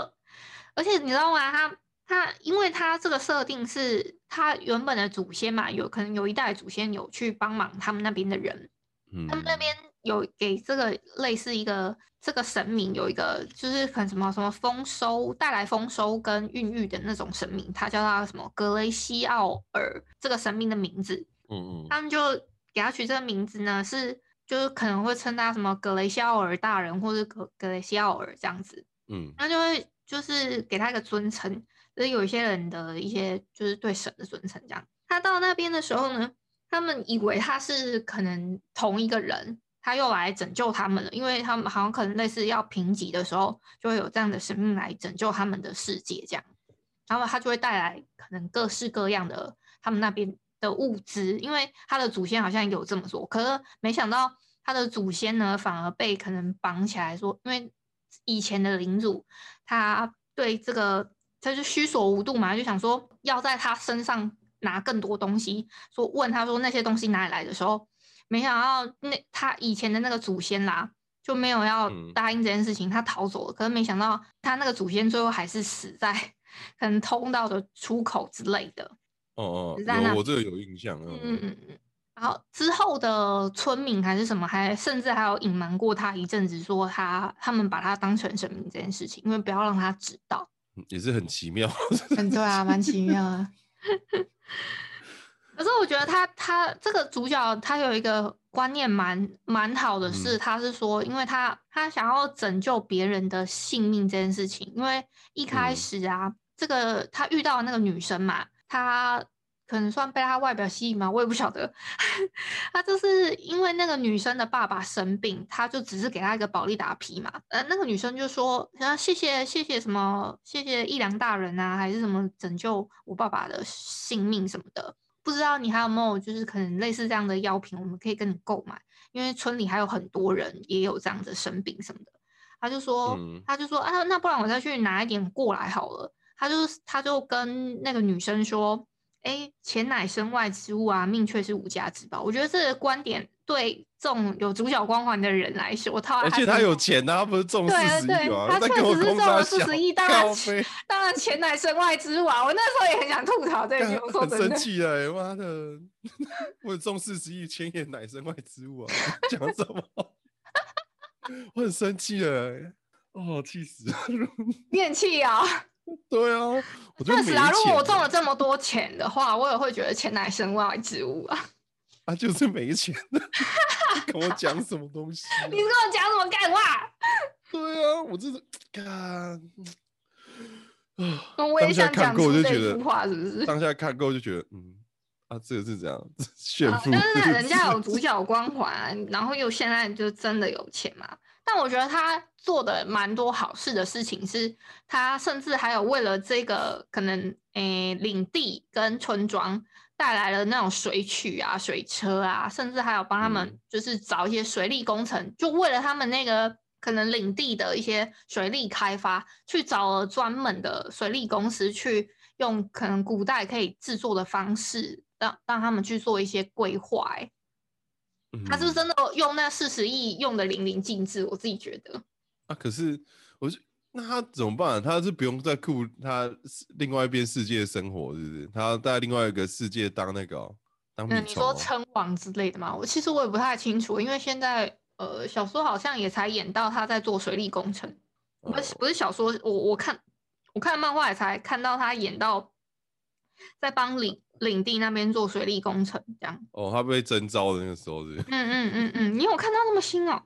而且你知道吗？他他因为他这个设定是他原本的祖先嘛，有可能有一代祖先有去帮忙他们那边的人，嗯，他们那边有给这个类似一个。这个神明有一个，就是可能什么什么丰收带来丰收跟孕育的那种神明，他叫他什么格雷西奥尔，这个神明的名字。嗯嗯，他们就给他取这个名字呢，是就是可能会称他什么格雷西奥尔大人，或者格格雷西奥尔这样子。嗯，那就会就是给他一个尊称，就是有一些人的一些就是对神的尊称这样。他到那边的时候呢，他们以为他是可能同一个人。他又来拯救他们了，因为他们好像可能类似要贫瘠的时候，就会有这样的神明来拯救他们的世界，这样，然后他就会带来可能各式各样的他们那边的物资，因为他的祖先好像有这么做，可是没想到他的祖先呢，反而被可能绑起来说，因为以前的领主他对这个他就虚所无度嘛，就想说要在他身上拿更多东西，说问他说那些东西哪里来的时候。没想到那他以前的那个祖先啦，就没有要答应这件事情，嗯、他逃走了。可是没想到他那个祖先最后还是死在可能通道的出口之类的。哦哦，有我这个有印象。嗯嗯嗯嗯。然后之后的村民还是什么，还甚至还有隐瞒过他一阵子，说他他们把他当成神明这件事情，因为不要让他知道。也是很奇妙。嗯，对啊，蛮奇妙的。可是我觉得他他这个主角他有一个观念蛮蛮好的是，他是说，因为他他想要拯救别人的性命这件事情，因为一开始啊，嗯、这个他遇到那个女生嘛，他。可能算被他外表吸引嘛？我也不晓得。他就是因为那个女生的爸爸生病，他就只是给他一个保利达皮嘛。呃，那个女生就说：“啊，谢谢谢谢什么？谢谢义良大人啊，还是什么拯救我爸爸的性命什么的？不知道你还有没有就是可能类似这样的药品，我们可以跟你购买，因为村里还有很多人也有这样的生病什么的。”他就说：“嗯、他就说啊，那不然我再去拿一点过来好了。”他就他就跟那个女生说。哎，钱乃身外之物啊，命却是无价之宝。我觉得这个观点对这种有主角光环的人来说，他而且他有钱呐、啊，他不是中四十亿吗？他确实是中了四十亿，当然 当然钱乃身外之物啊。我那时候也很想吐槽这句，我说很生气了，妈的，我中四十亿，钱也乃身外之物啊，讲什么？我很生气了，哦，气死了，电气啊！对啊，确实啊，如果我中了这么多钱的话，我也会觉得钱乃身外之物啊。啊，就是没钱，跟我讲什么东西？你跟我讲什么干话？对啊，我这是看啊，我也想讲出这句话，是不是？当下看够就觉得，嗯，啊，这个是这样 炫富，但是人家有主角光环，然后又现在就真的有钱嘛。但我觉得他做的蛮多好事的事情，是他甚至还有为了这个可能诶、欸、领地跟村庄带来了那种水渠啊、水车啊，甚至还有帮他们就是找一些水利工程，嗯、就为了他们那个可能领地的一些水利开发，去找了专门的水利公司，去用可能古代可以制作的方式，让让他们去做一些规划、欸。他是不是真的用那四十亿用的淋漓尽致？我自己觉得啊，可是我是那他怎么办？他是不用在顾他另外一边世界生活，是不是？他要在另外一个世界当那个、喔、当？你说称王之类的吗？我其实我也不太清楚，因为现在呃小说好像也才演到他在做水利工程，不是不是小说，我我看我看漫画也才看到他演到在帮领。领地那边做水利工程，这样哦，他被征召的那个时候是，是，嗯嗯嗯嗯，你有看到那么新哦？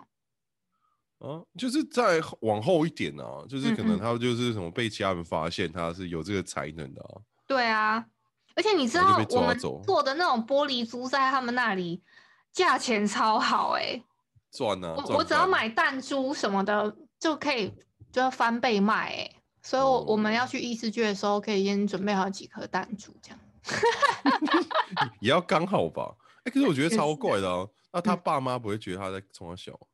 啊，就是再往后一点啊，就是可能他就是什么被其他人发现他是有这个才能的啊。对啊，而且你知道我们做的那种玻璃珠在他们那里价钱超好哎、欸，赚啊！我我只要买弹珠什么的就可以就要翻倍卖哎、欸，所以我我们要去异世界的时候可以先准备好几颗弹珠这样。也要刚好吧？哎、欸，可是我觉得超怪的啊！那他爸妈不会觉得他在从小、欸？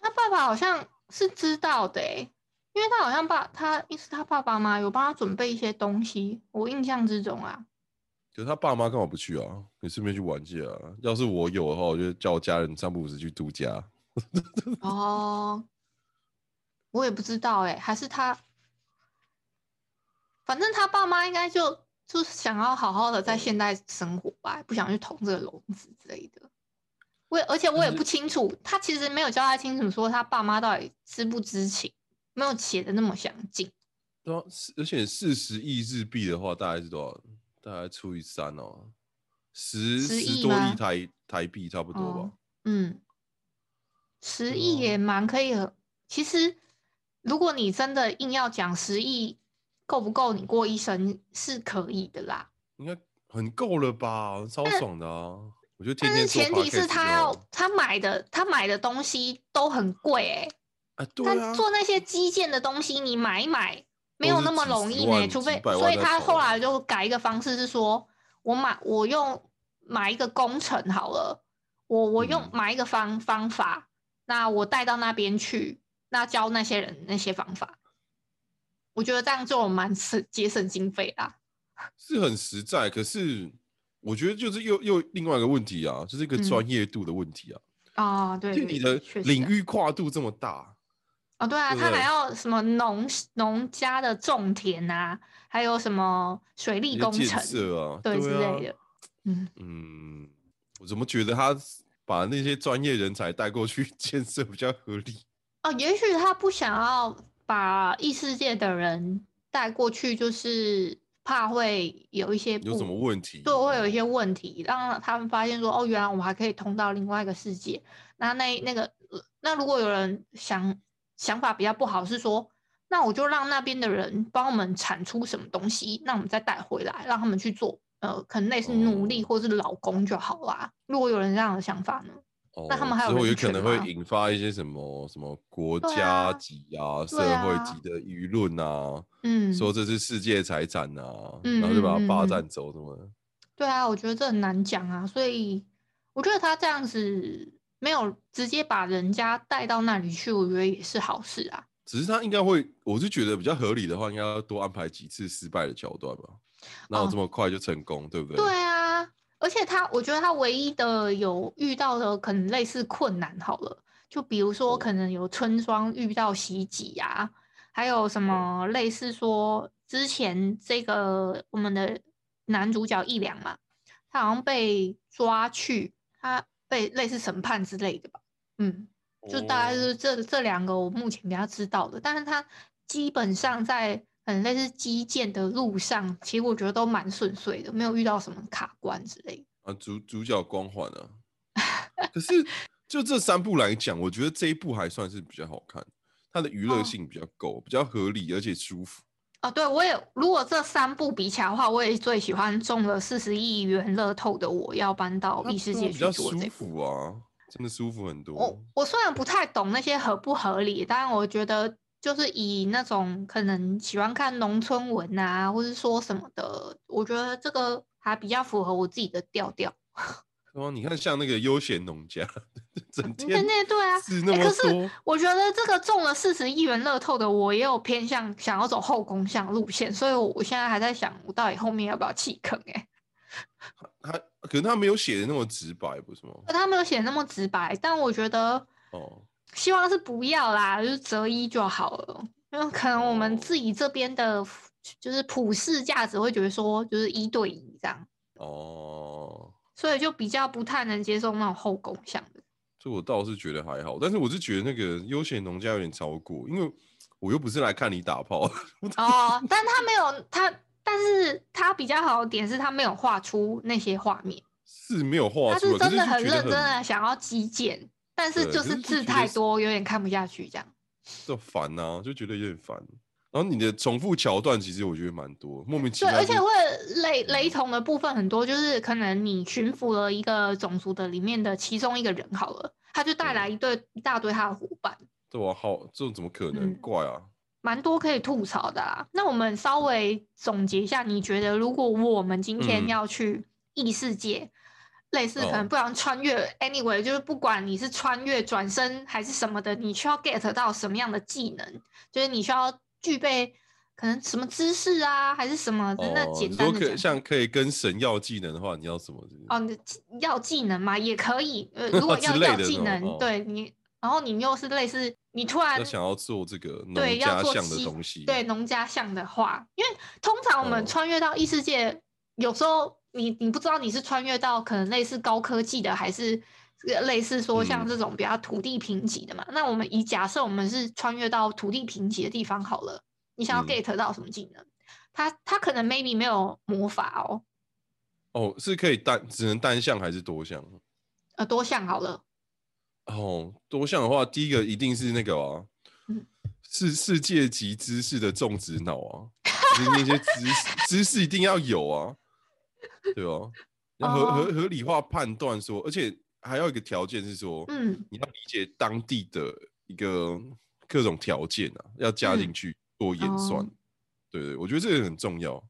他爸爸好像是知道的、欸，因为他好像爸他意思他爸爸妈有帮他准备一些东西，我印象之中啊。可是他爸妈干嘛不去啊？你顺便去玩去啊？要是我有的话，我就叫我家人三不五时去度假。哦，我也不知道哎、欸，还是他。反正他爸妈应该就就是想要好好的在现代生活吧，不想去捅这个笼子之类的。我而且我也不清楚，他其实没有交代清楚说他爸妈到底知不知情，没有写的那么详尽。对啊，而且四十亿日币的话，大概是多少？大概除以三哦，十十多亿台台币差不多吧。哦、嗯，十亿也蛮可以。其实如果你真的硬要讲十亿。够不够你过一生是可以的啦，应该很够了吧，超爽的啊！但我觉得天天，但是前提是他要他买的他买的东西都很贵哎、欸，啊对啊，他做那些基建的东西，你买一买没有那么容易呢、欸，除非所以他后来就改一个方式，是说我买我用买一个工程好了，我我用买一个方、嗯、方法，那我带到那边去，那教那些人那些方法。我觉得这样做蛮省节省经费啦，是很实在。可是我觉得就是又又另外一个问题啊，就是一个专业度的问题啊。啊、嗯哦，对，就你的领域跨度这么大。哦，对啊，对对他还要什么农农家的种田啊，还有什么水利工程啊，对，对、啊、之类的。嗯嗯，我怎么觉得他把那些专业人才带过去 建设比较合理？哦，也许他不想要把异世界的人带过去，就是怕会有一些有什么问题，对，会有一些问题，让他们发现说，哦，原来我们还可以通到另外一个世界。那那那个，那如果有人想。想法比较不好是说，那我就让那边的人帮我们产出什么东西，那我们再带回来，让他们去做，呃，可能类似奴隶或是劳工就好啦。如果有人这样的想法呢，哦、那他们还有有可能会引发一些什么什么国家级啊、啊社会级的舆论啊，嗯，说这是世界财产啊，嗯、然后就把它霸占走什么的。对啊，我觉得这很难讲啊，所以我觉得他这样子。没有直接把人家带到那里去，我觉得也是好事啊。只是他应该会，我是觉得比较合理的话，应该要多安排几次失败的桥段吧。哪有这么快就成功，哦、对不对？对啊，而且他，我觉得他唯一的有遇到的可能类似困难，好了，就比如说可能有村庄遇到袭击呀，还有什么类似说之前这个我们的男主角一良嘛，他好像被抓去他。被类似审判之类的吧，嗯，就大概是这这两个我目前比较知道的，但是他基本上在很类似基建的路上，其实我觉得都蛮顺遂的，没有遇到什么卡关之类的。啊，主主角光环啊，可是就这三部来讲，我觉得这一部还算是比较好看，它的娱乐性比较够，哦、比较合理，而且舒服。哦，对，我也如果这三部比起来的话，我也最喜欢中了四十亿元乐透的我要搬到异世界去做这部。比较舒服啊，真的舒服很多。我我虽然不太懂那些合不合理，但我觉得就是以那种可能喜欢看农村文啊，或是说什么的，我觉得这个还比较符合我自己的调调。哦，你看像那个悠闲农家，整天那对啊，是那么多。可是我觉得这个中了四十亿元乐透的我，也有偏向想要走后宫向路线，所以我现在还在想，我到底后面要不要弃坑？哎，他可能他没有写的那么直白，不是吗？他没有写那么直白，但我觉得哦，希望是不要啦，就是择一就好了。因为可能我们自己这边的，就是普世价值会觉得说，就是一对一这样。哦。所以就比较不太能接受那种后宫向的，这我倒是觉得还好，但是我是觉得那个悠闲农家有点超过，因为我又不是来看你打炮哦。但他没有他，但是他比较好的点是他没有画出那些画面，是没有画出，他是真的很认真的想要极简，但是就是字太多，有点看不下去这样。就烦呐，就觉得有点烦。然后你的重复桥段其实我觉得蛮多，莫名其妙。对，而且会雷雷同的部分很多，就是可能你驯服了一个种族的里面的其中一个人好了，他就带来一对一大堆他的伙伴。对啊，好，这种怎么可能？怪啊！蛮多可以吐槽的啦。那我们稍微总结一下，你觉得如果我们今天要去异世界，类似可能不然穿越，anyway，就是不管你是穿越转身还是什么的，你需要 get 到什么样的技能？就是你需要。具备可能什么知识啊，还是什么的？那简单的讲，像可以跟神要技能的话，你要什么？哦，你要技能吗？也可以。呃，如果 要要技能，对你，然后你又是类似，你突然想要做这个农家像的东西，对农家像的话，因为通常我们穿越到异世界，有时候你你不知道你是穿越到可能类似高科技的，还是类似说像这种比较土地贫瘠的嘛？那我们以假设我们是穿越到土地贫瘠的地方好了。你想要 get 到什么技能？嗯、他他可能 maybe 没有魔法哦。哦，是可以单只能单向还是多项？呃，多项好了。哦，多项的话，第一个一定是那个啊，嗯、是世界级知识的种植脑啊，就是那些知识知识一定要有啊，对哦？要合合合理化判断说，而且还要一个条件是说，嗯，你要理解当地的一个各种条件啊，要加进去。嗯多演算，哦、对对，我觉得这个很重要。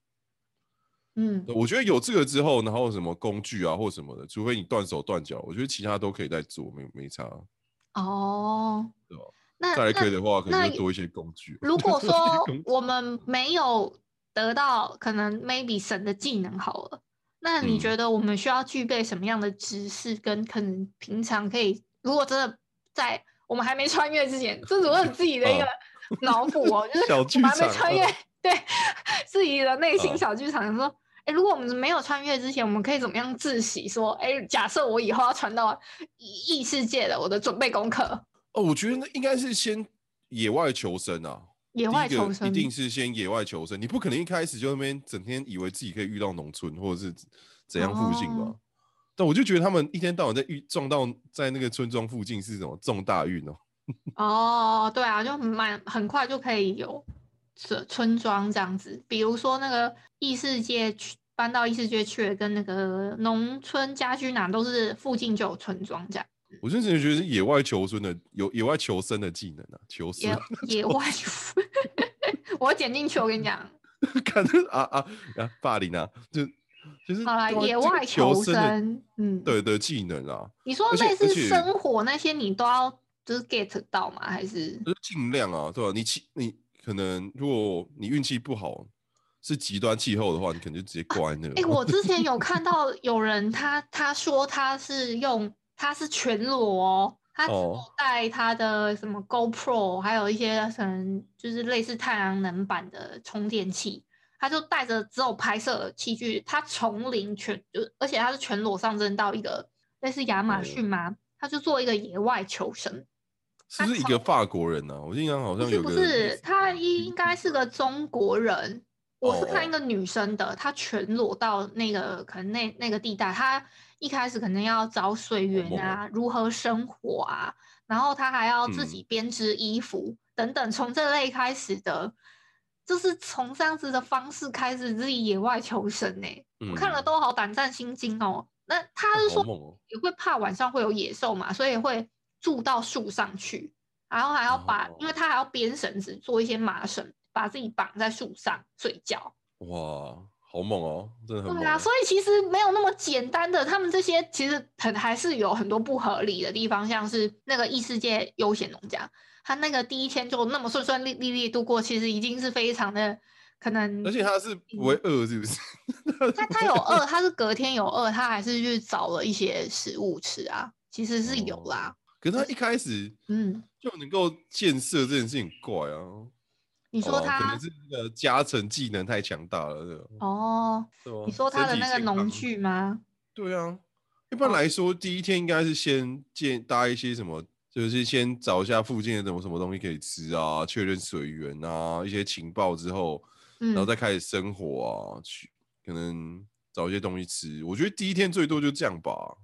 嗯，我觉得有这个之后，然后什么工具啊或什么的，除非你断手断脚，我觉得其他都可以再做，没没差。哦，对吧？那再来可以的话，可能要多一些工具。如果 说我们没有得到可能 maybe 神的技能好了，那你觉得我们需要具备什么样的知识，跟可能平常可以，如果真的在我们还没穿越之前，这是我自己的一个 脑补哦，就是我们还没穿越，对自己的内心小剧场，说。哎，如果我们没有穿越之前，我们可以怎么样自习？说，哎，假设我以后要传到异世界的，我的准备功课。哦，我觉得那应该是先野外求生啊。野外求生一定是先野外求生，你不可能一开始就那边整天以为自己可以遇到农村或者是怎样附近吧？哦、但我就觉得他们一天到晚在遇撞到在那个村庄附近是什么重大运哦。哦，对啊，就蛮很快就可以有。村村庄这样子，比如说那个异世界去搬到异世界去，跟那个农村家居哪都是附近就有村庄这样。我真的觉得是野外求生的，有野外求生的技能啊，求生。野，野外求生，我剪进去，我跟你讲。看着啊啊啊！霸凌啊，就就是好啦，野外求生，嗯，对的技能啊。你说类似生火那些，你都要就是 get 到吗？还是？就是尽量啊，对吧？你气你。可能如果你运气不好，是极端气候的话，你可能就直接挂在那。哎、啊欸，我之前有 看到有人他他说他是用他是全裸哦，他只带他的什么 GoPro，还有一些可能就是类似太阳能板的充电器，他就带着只有拍摄器具，他从零全就而且他是全裸上阵到一个类似亚马逊吗，他就做一个野外求生。是不是一个法国人呢、啊？我印象好像有个。不是，不是，他应该是个中国人。我是看一个女生的，她全裸到那个可能那那个地带，她一开始可能要找水源啊，如何生火啊，然后他还要自己编织衣服、嗯、等等，从这类开始的，就是从这样子的方式开始自己野外求生呢、欸。嗯、我看了都好胆战心惊哦。那他是说也会怕晚上会有野兽嘛，所以会。住到树上去，然后还要把，哦、因为他还要编绳子，做一些麻绳，把自己绑在树上睡觉。哇，好猛哦，真的很猛。对啊，所以其实没有那么简单的，他们这些其实很还是有很多不合理的地方，像是那个异世界悠闲农家，他那个第一天就那么顺顺利利利度过，其实已经是非常的可能。而且他是不会饿，是不是？他他有饿，他是隔天有饿，他还是去找了一些食物吃啊，其实是有啦。哦可是他一开始，嗯，就能够建设这件事情怪啊。你说他、哦、可能是那个加成技能太强大了，对哦，你说他的那个农具吗？对啊，一般来说，第一天应该是先建搭一些什么，就是先找一下附近的什么什么东西可以吃啊，确认水源啊，一些情报之后，然后再开始生火啊，去可能找一些东西吃。我觉得第一天最多就这样吧。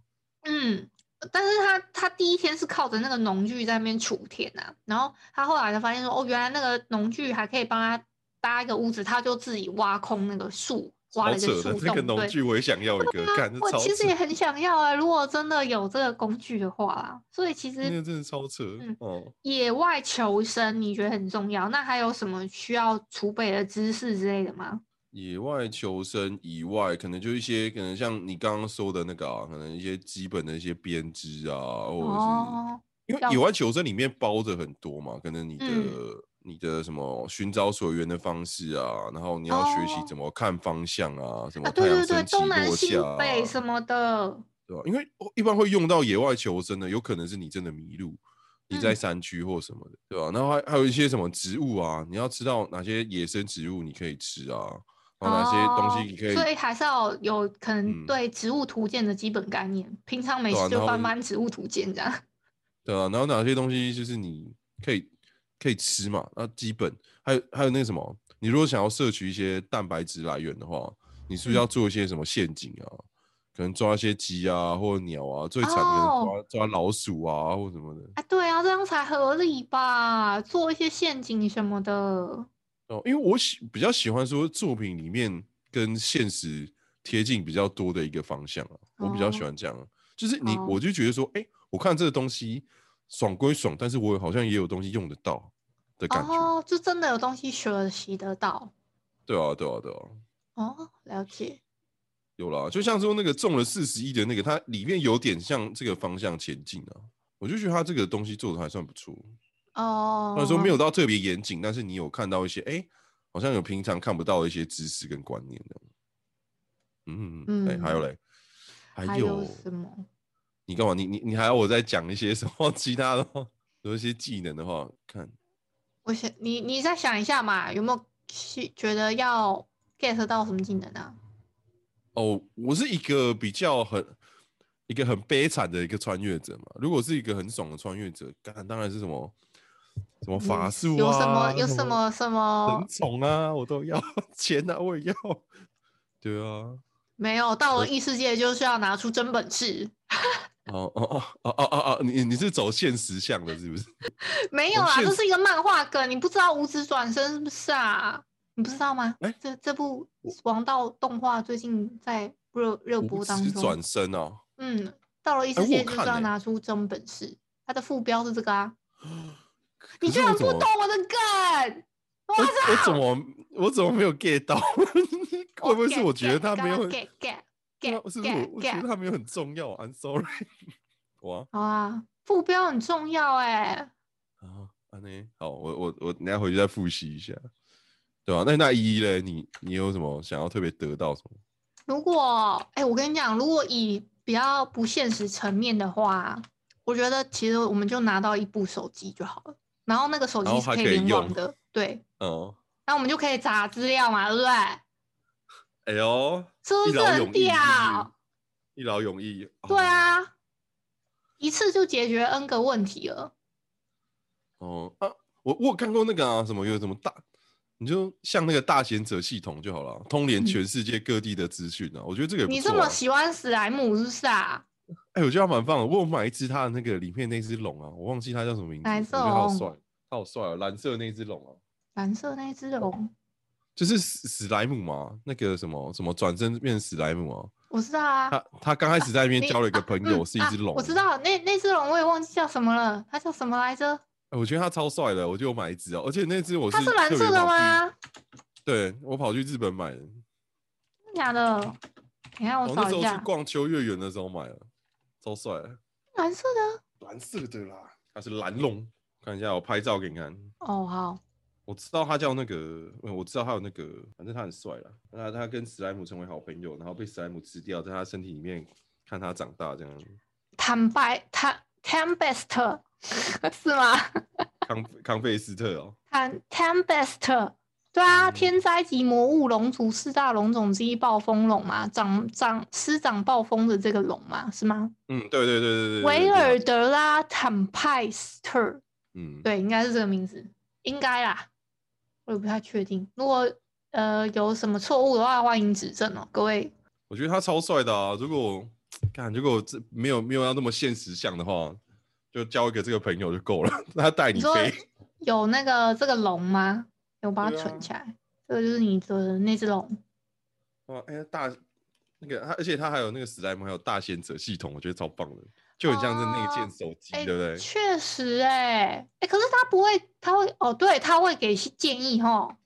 嗯。但是他他第一天是靠着那个农具在那边锄田呐、啊，然后他后来才发现说，哦，原来那个农具还可以帮他搭一个屋子，他就自己挖空那个树，挖了一个树洞。这个农具我也想要一个，干我其实也很想要啊，如果真的有这个工具的话啊，所以其实那个真的超扯。嗯、哦，野外求生你觉得很重要，那还有什么需要储备的知识之类的吗？野外求生以外，可能就一些可能像你刚刚说的那个啊，可能一些基本的一些编织啊，或者是、哦、因为野外求生里面包着很多嘛，可能你的、嗯、你的什么寻找水源的方式啊，然后你要学习怎么看方向啊，什么太阳升起落下、啊、北什么的，对吧？因为一般会用到野外求生的，有可能是你真的迷路，你在山区或什么的，嗯、对吧？然后还还有一些什么植物啊，你要知道哪些野生植物你可以吃啊。哪些东西你可以？所以还是要有可能对植物图鉴的基本概念。嗯、平常没事就翻翻植物图鉴这样。对啊，然后哪些东西就是你可以可以吃嘛？那基本还有还有那个什么？你如果想要摄取一些蛋白质来源的话，你是不是要做一些什么陷阱啊？嗯、可能抓一些鸡啊，或者鸟啊，最惨的抓、哦、抓老鼠啊，或什么的。啊，对啊，这样才合理吧？做一些陷阱什么的。哦，因为我喜比较喜欢说作品里面跟现实贴近比较多的一个方向啊，我比较喜欢这样，就是你我就觉得说，哎，我看这个东西爽归爽，但是我好像也有东西用得到的感觉，哦，就真的有东西学习得到，对啊，对啊，对啊，哦，了解，有啦，就像说那个中了四十亿的那个，它里面有点向这个方向前进啊，我就觉得它这个东西做的还算不错。哦，或者说没有到特别严谨，但是你有看到一些，哎、欸，好像有平常看不到的一些知识跟观念的。嗯嗯嗯，哎，还有嘞，还有什么？你干嘛？你你你还要我再讲一些什么 其他的话？有一些技能的话，看。我想你你再想一下嘛，有没有觉得要 get 到什么技能啊？哦，我是一个比较很一个很悲惨的一个穿越者嘛。如果是一个很爽的穿越者，当当然是什么什么法术啊，有什么有什么什么神宠啊，我都要 钱啊，我也要。对啊，没有到了异世界就是要拿出真本事。哦哦哦哦哦哦，你你是走现实向的，是不是？没有啊，这是一个漫画梗，你不知道五指转身是不是啊？你不知道吗？哎、欸，这这部王道动画最近在热热播当中。转身哦。嗯，到了异世界就是要拿出真本事，欸、它的副标是这个啊。你居然不懂我的梗？我我怎么我怎么没有 get 到？会不会是我觉得他没有 get get？是不是我？我觉得他没有很重要。I'm sorry。哇。好啊，副标很重要哎。啊，安妮，好，我我我等下回去再复习一下，对吧？那那一嘞，你你有什么想要特别得到什么？如果哎、欸，我跟你讲，如果以比较不现实层面的话，我觉得其实我们就拿到一部手机就好了，然后那个手机是可以联网的，对，哦，那我们就可以查资料嘛，对不对？哎呦，是不是很屌？一劳永逸。对啊，哦、一次就解决 N 个问题了。哦啊，我我有看过那个啊，什么有什么大，你就像那个大贤者系统就好了，通联全世界各地的资讯啊。嗯、我觉得这个你这么喜欢史莱姆是不是啊？哎、欸，我觉得他蛮棒的。我有买一只它的那个里面那只龙啊，我忘记它叫什么名字。蓝色龙，好帅，他好帅啊！蓝色那只龙啊，蓝色那只龙。就是史史莱姆嘛，那个什么什么转身变成史莱姆啊？我知道啊。他他刚开始在那边交了一个朋友，啊嗯、是一只龙、啊。我知道那那只龙我也忘记叫什么了，它叫什么来着？我觉得它超帅的，我就买一只哦。而且那只我是它是蓝色的吗？对，我跑去日本买的。真的假的？你看我找一下。我那时候去逛秋月园的时候买了，超帅。蓝色的。蓝色的啦，它是蓝龙。看一下，我拍照给你看。哦，好。我知道他叫那个，我知道他有那个，反正他很帅啦。那他跟史莱姆成为好朋友，然后被史莱姆吃掉，在他身体里面看他长大这样。坦白，坦坦贝斯特是吗？康康贝斯特哦。坦坦贝斯特，对啊，嗯、天灾及魔物龙族四大龙种之一暴风龙嘛，长长师长暴风的这个龙嘛，是吗？嗯，对对对对对。维尔德拉坦派斯特，嗯，对，应该是这个名字，应该啦。我也不太确定，如果呃有什么错误的话，欢迎指正哦，各位。我觉得他超帅的啊！如果看，如果这没有没有要那么现实像的话，就交一个这个朋友就够了，他带你飞。有那个这个龙吗？我把它存起来。啊、这个就是你的那只龙。哇，哎、欸，大那个他，而且它还有那个史莱姆，还有大贤者系统，我觉得超棒的。就很像是那件手机，哦、对不对？确实、欸，哎，哎，可是它不会，它会，哦，对，它会给建议，哈。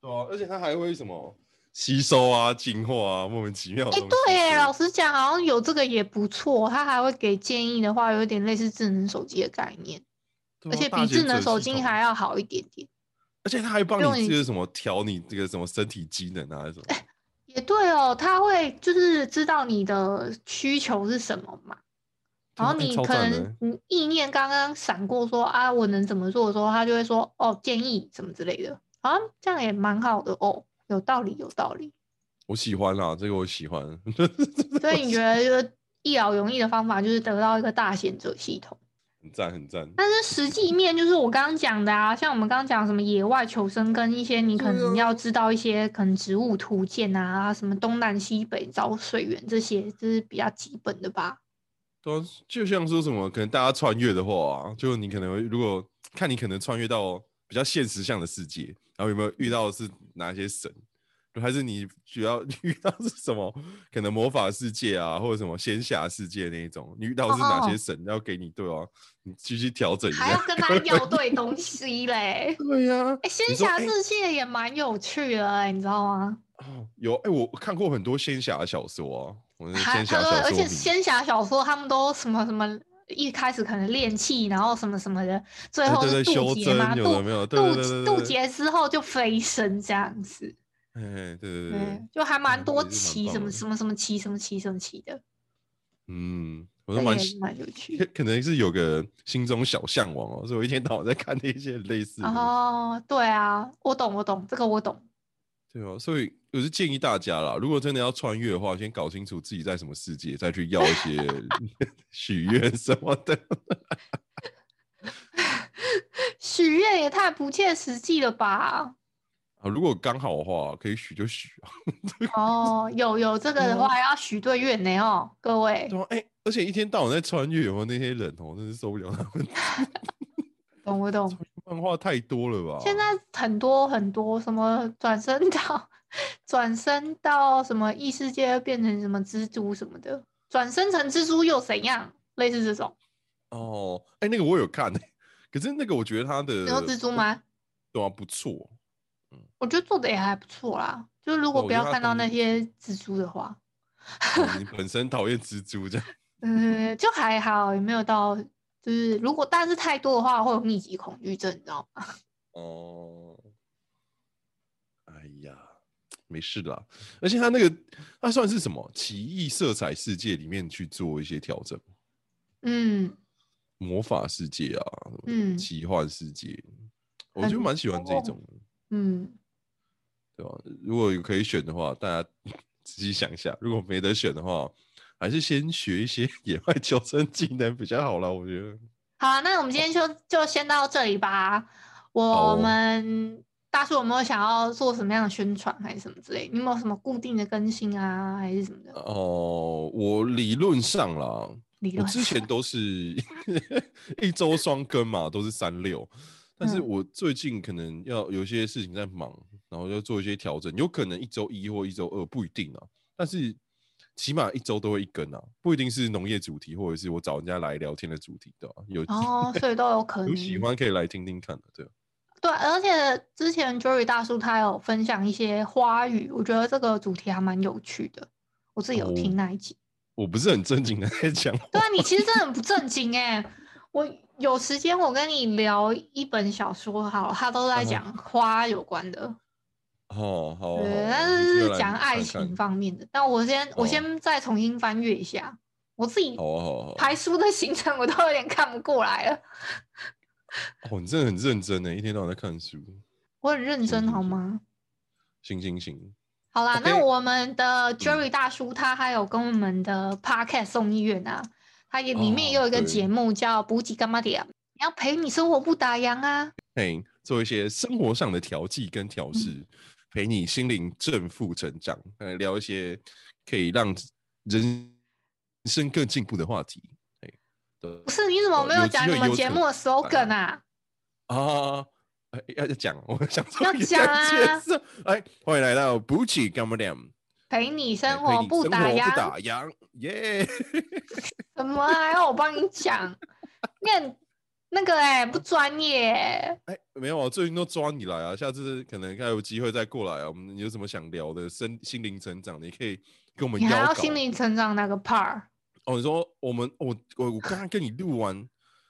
对啊，而且它还会什么吸收啊、进化啊，莫名其妙。哎、欸，对，老实讲，好像有这个也不错。它还会给建议的话，有点类似智能手机的概念，啊、而且比智能手机还要好一点点。而且他还帮你就是什么调你这个什么身体机能啊，什么？哎、欸，也对哦，他会就是知道你的需求是什么嘛。然后你可能你意念刚刚闪过说啊，我能怎么做的时候，他就会说哦，建议什么之类的啊，这样也蛮好的哦，有道理有道理。我喜欢啦，这个我喜欢。所以你觉得就是一劳永逸的方法就是得到一个大贤者系统，很赞很赞。但是实际面就是我刚刚讲的啊，像我们刚刚讲什么野外求生跟一些你可能要知道一些可能植物图鉴啊，什么东南西北找水源这些，这是比较基本的吧。就像说什么，可能大家穿越的话啊，就你可能如果看你可能穿越到比较现实向的世界，然后有没有遇到的是哪些神，还是你主要 遇到是什么？可能魔法世界啊，或者什么仙侠世界那一种，你遇到是哪些神要给你对啊？你继续调整一下，还要跟他要对东西嘞。对呀、啊，哎、欸，仙侠世界也蛮有趣的、欸，你知道吗？哦，有哎、欸，我看过很多仙侠小说啊。仙侠小说，而且仙侠小说他们都什么什么，一开始可能练气，然后什么什么的，最后是渡劫嘛，渡渡渡劫之后就飞升这样子。哎，对对对，就还蛮多期，什么什么什么期，什么期什么期的。嗯，我都蛮蛮有趣，可能是有个心中小向往哦，所以我一天到晚在看那些类似。哦，对啊，我懂，我懂，这个我懂。对哦，所以我是建议大家啦，如果真的要穿越的话，先搞清楚自己在什么世界，再去要一些 许愿什么的。许愿也太不切实际了吧？啊，如果刚好的话，可以许就许啊。哦，有有这个的话，要许对愿呢哦，各位。对啊，哎，而且一天到晚在穿越，有没有，那些人哦，真是受不了他们。懂不懂？漫画太多了吧？现在很多很多，什么转身到转身到什么异世界，变成什么蜘蛛什么的，转身成蜘蛛又怎样？类似这种。哦，哎，那个我有看，可是那个我觉得他的有蜘蛛吗？对啊，不错。嗯，我觉得做的也还不错啦。就是如果不要看到那些蜘蛛的话，哦、你本身讨厌蜘蛛这样？嗯，就还好，也没有到。就是如果但是太多的话，会有密集恐惧症，你知道吗？哦，哎呀，没事啦。而且他那个，他算是什么奇异色彩世界里面去做一些调整。嗯，魔法世界啊，嗯，奇幻世界，我就蛮喜欢这种的。嗯，对吧？如果有可以选的话，大家 自己想一下。如果没得选的话。还是先学一些 野外求生技能比较好啦，我觉得。好啊，那我们今天就就先到这里吧。我们大叔有没有想要做什么样的宣传，还是什么之类？你有没有什么固定的更新啊，还是什么的？哦，我理论上啦，理上我之前都是 一周双更嘛，都是三六。但是我最近可能要有些事情在忙，然后要做一些调整，有可能一周一或一周二不一定啊，但是。起码一周都会一更啊，不一定是农业主题，或者是我找人家来聊天的主题，对吧？有哦，所以都有可能。有喜欢可以来听听看的，对。对，而且之前 Jory 大叔他有分享一些花语，我觉得这个主题还蛮有趣的。我自己有听那一集。哦、我不是很正经的在讲。对啊，你其实真的很不正经哎。我有时间我跟你聊一本小说，好，他都在讲花有关的。嗯哦，好，对，但是是讲爱情方面的。但我先，我先再重新翻阅一下，我自己排书的行程，我都有点看不过来了。哦，你真的很认真呢，一天到晚在看书。我很认真，好吗？行行行。好啦，那我们的 Jerry 大叔他还有跟我们的 Podcast 送医院啊，他也里面也有一个节目叫补给干嘛点，要陪你生活不打烊啊，嘿，做一些生活上的调剂跟调试。陪你心灵正负成长，来聊一些可以让人生更进步的话题。不是，你怎么没有讲你们节目的 slogan 啊？啊，要讲，我想要讲啊！哎，欢迎来到补给干嘛点，陪你生活不打烊，不打烊，耶！什么还要我帮你讲？念。那个哎、欸，不专业哎、欸，没有啊，最近都抓你来啊，下次可能还有机会再过来啊。我们有什么想聊的，身心灵成长，你可以跟我们。你还要心灵成长那个 part？哦，你说我们，我我我刚刚跟你录完，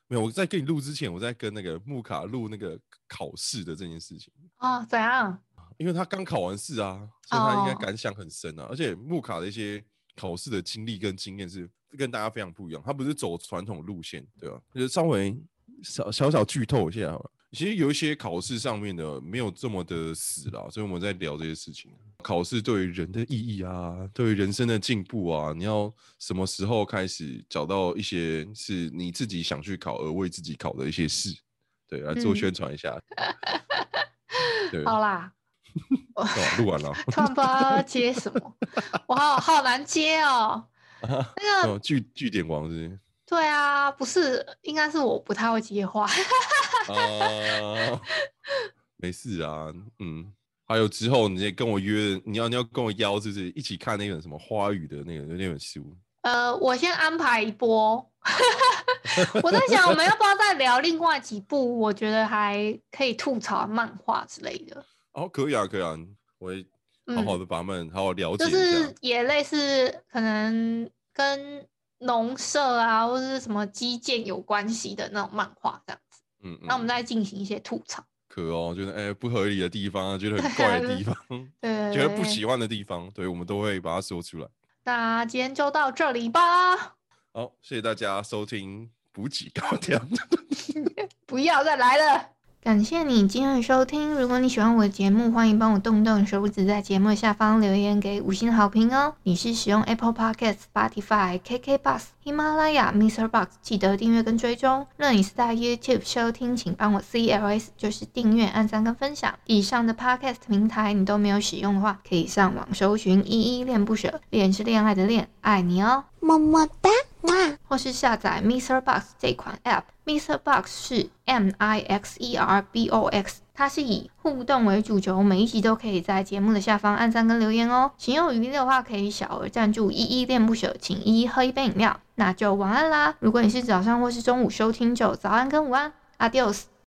没有？我在跟你录之前，我在跟那个木卡录那个考试的这件事情啊、哦？怎样？因为他刚考完试啊，所以他应该感想很深啊。哦、而且木卡的一些考试的经历跟经验是跟大家非常不一样，他不是走传统路线，对吧？就是稍微。小小小剧透一下好了，其实有一些考试上面的没有这么的死啦，所以我们在聊这些事情。考试对于人的意义啊，对于人生的进步啊，你要什么时候开始找到一些是你自己想去考而为自己考的一些事，对，来做宣传一下。嗯、对，好啦，录完了，突然不知道要接什么，我好好难接哦。啊、那个据据点王是。对啊，不是，应该是我不太会接话。呃，没事啊，嗯，还有之后你跟我约，你要你要跟我邀，就是一起看那本什么花语的那个那本书。呃，我先安排一波。我在想，我们要不要再聊另外几部？我觉得还可以吐槽漫画之类的。哦，可以啊，可以啊，我会好好的把他们好好了解一下。就是也类似，可能跟。农舍啊，或者是什么基建有关系的那种漫画，这样子。嗯，嗯，那我们再进行一些吐槽。可哦，觉得哎、欸、不合理的地方，觉得很怪的地方，对，觉得不喜欢的地方，对，我们都会把它说出来。那今天就到这里吧。好，谢谢大家收听补给高调，不要再来了。感谢你今天的收听。如果你喜欢我的节目，欢迎帮我动动手指，在节目下方留言给五星好评哦。你是使用 Apple Podcast、Spotify、KK Bus、喜马拉雅、Mr. Box，记得订阅跟追踪。若你是在 YouTube 收听，请帮我 CLS，就是订阅、按赞跟分享。以上的 Podcast 平台你都没有使用的话，可以上网搜寻“依依恋不舍”，恋是恋爱的恋，爱你哦，么么哒。哇或是下载 Mr. Box 这款 App，Mr. Box 是 M I X E R B O X，它是以互动为主轴，每一集都可以在节目的下方按赞跟留言哦。情有余力的话，可以小额赞助，依依恋不舍，请依依喝一杯饮料。那就晚安啦！如果你是早上或是中午收听，就早安跟午安，Adios。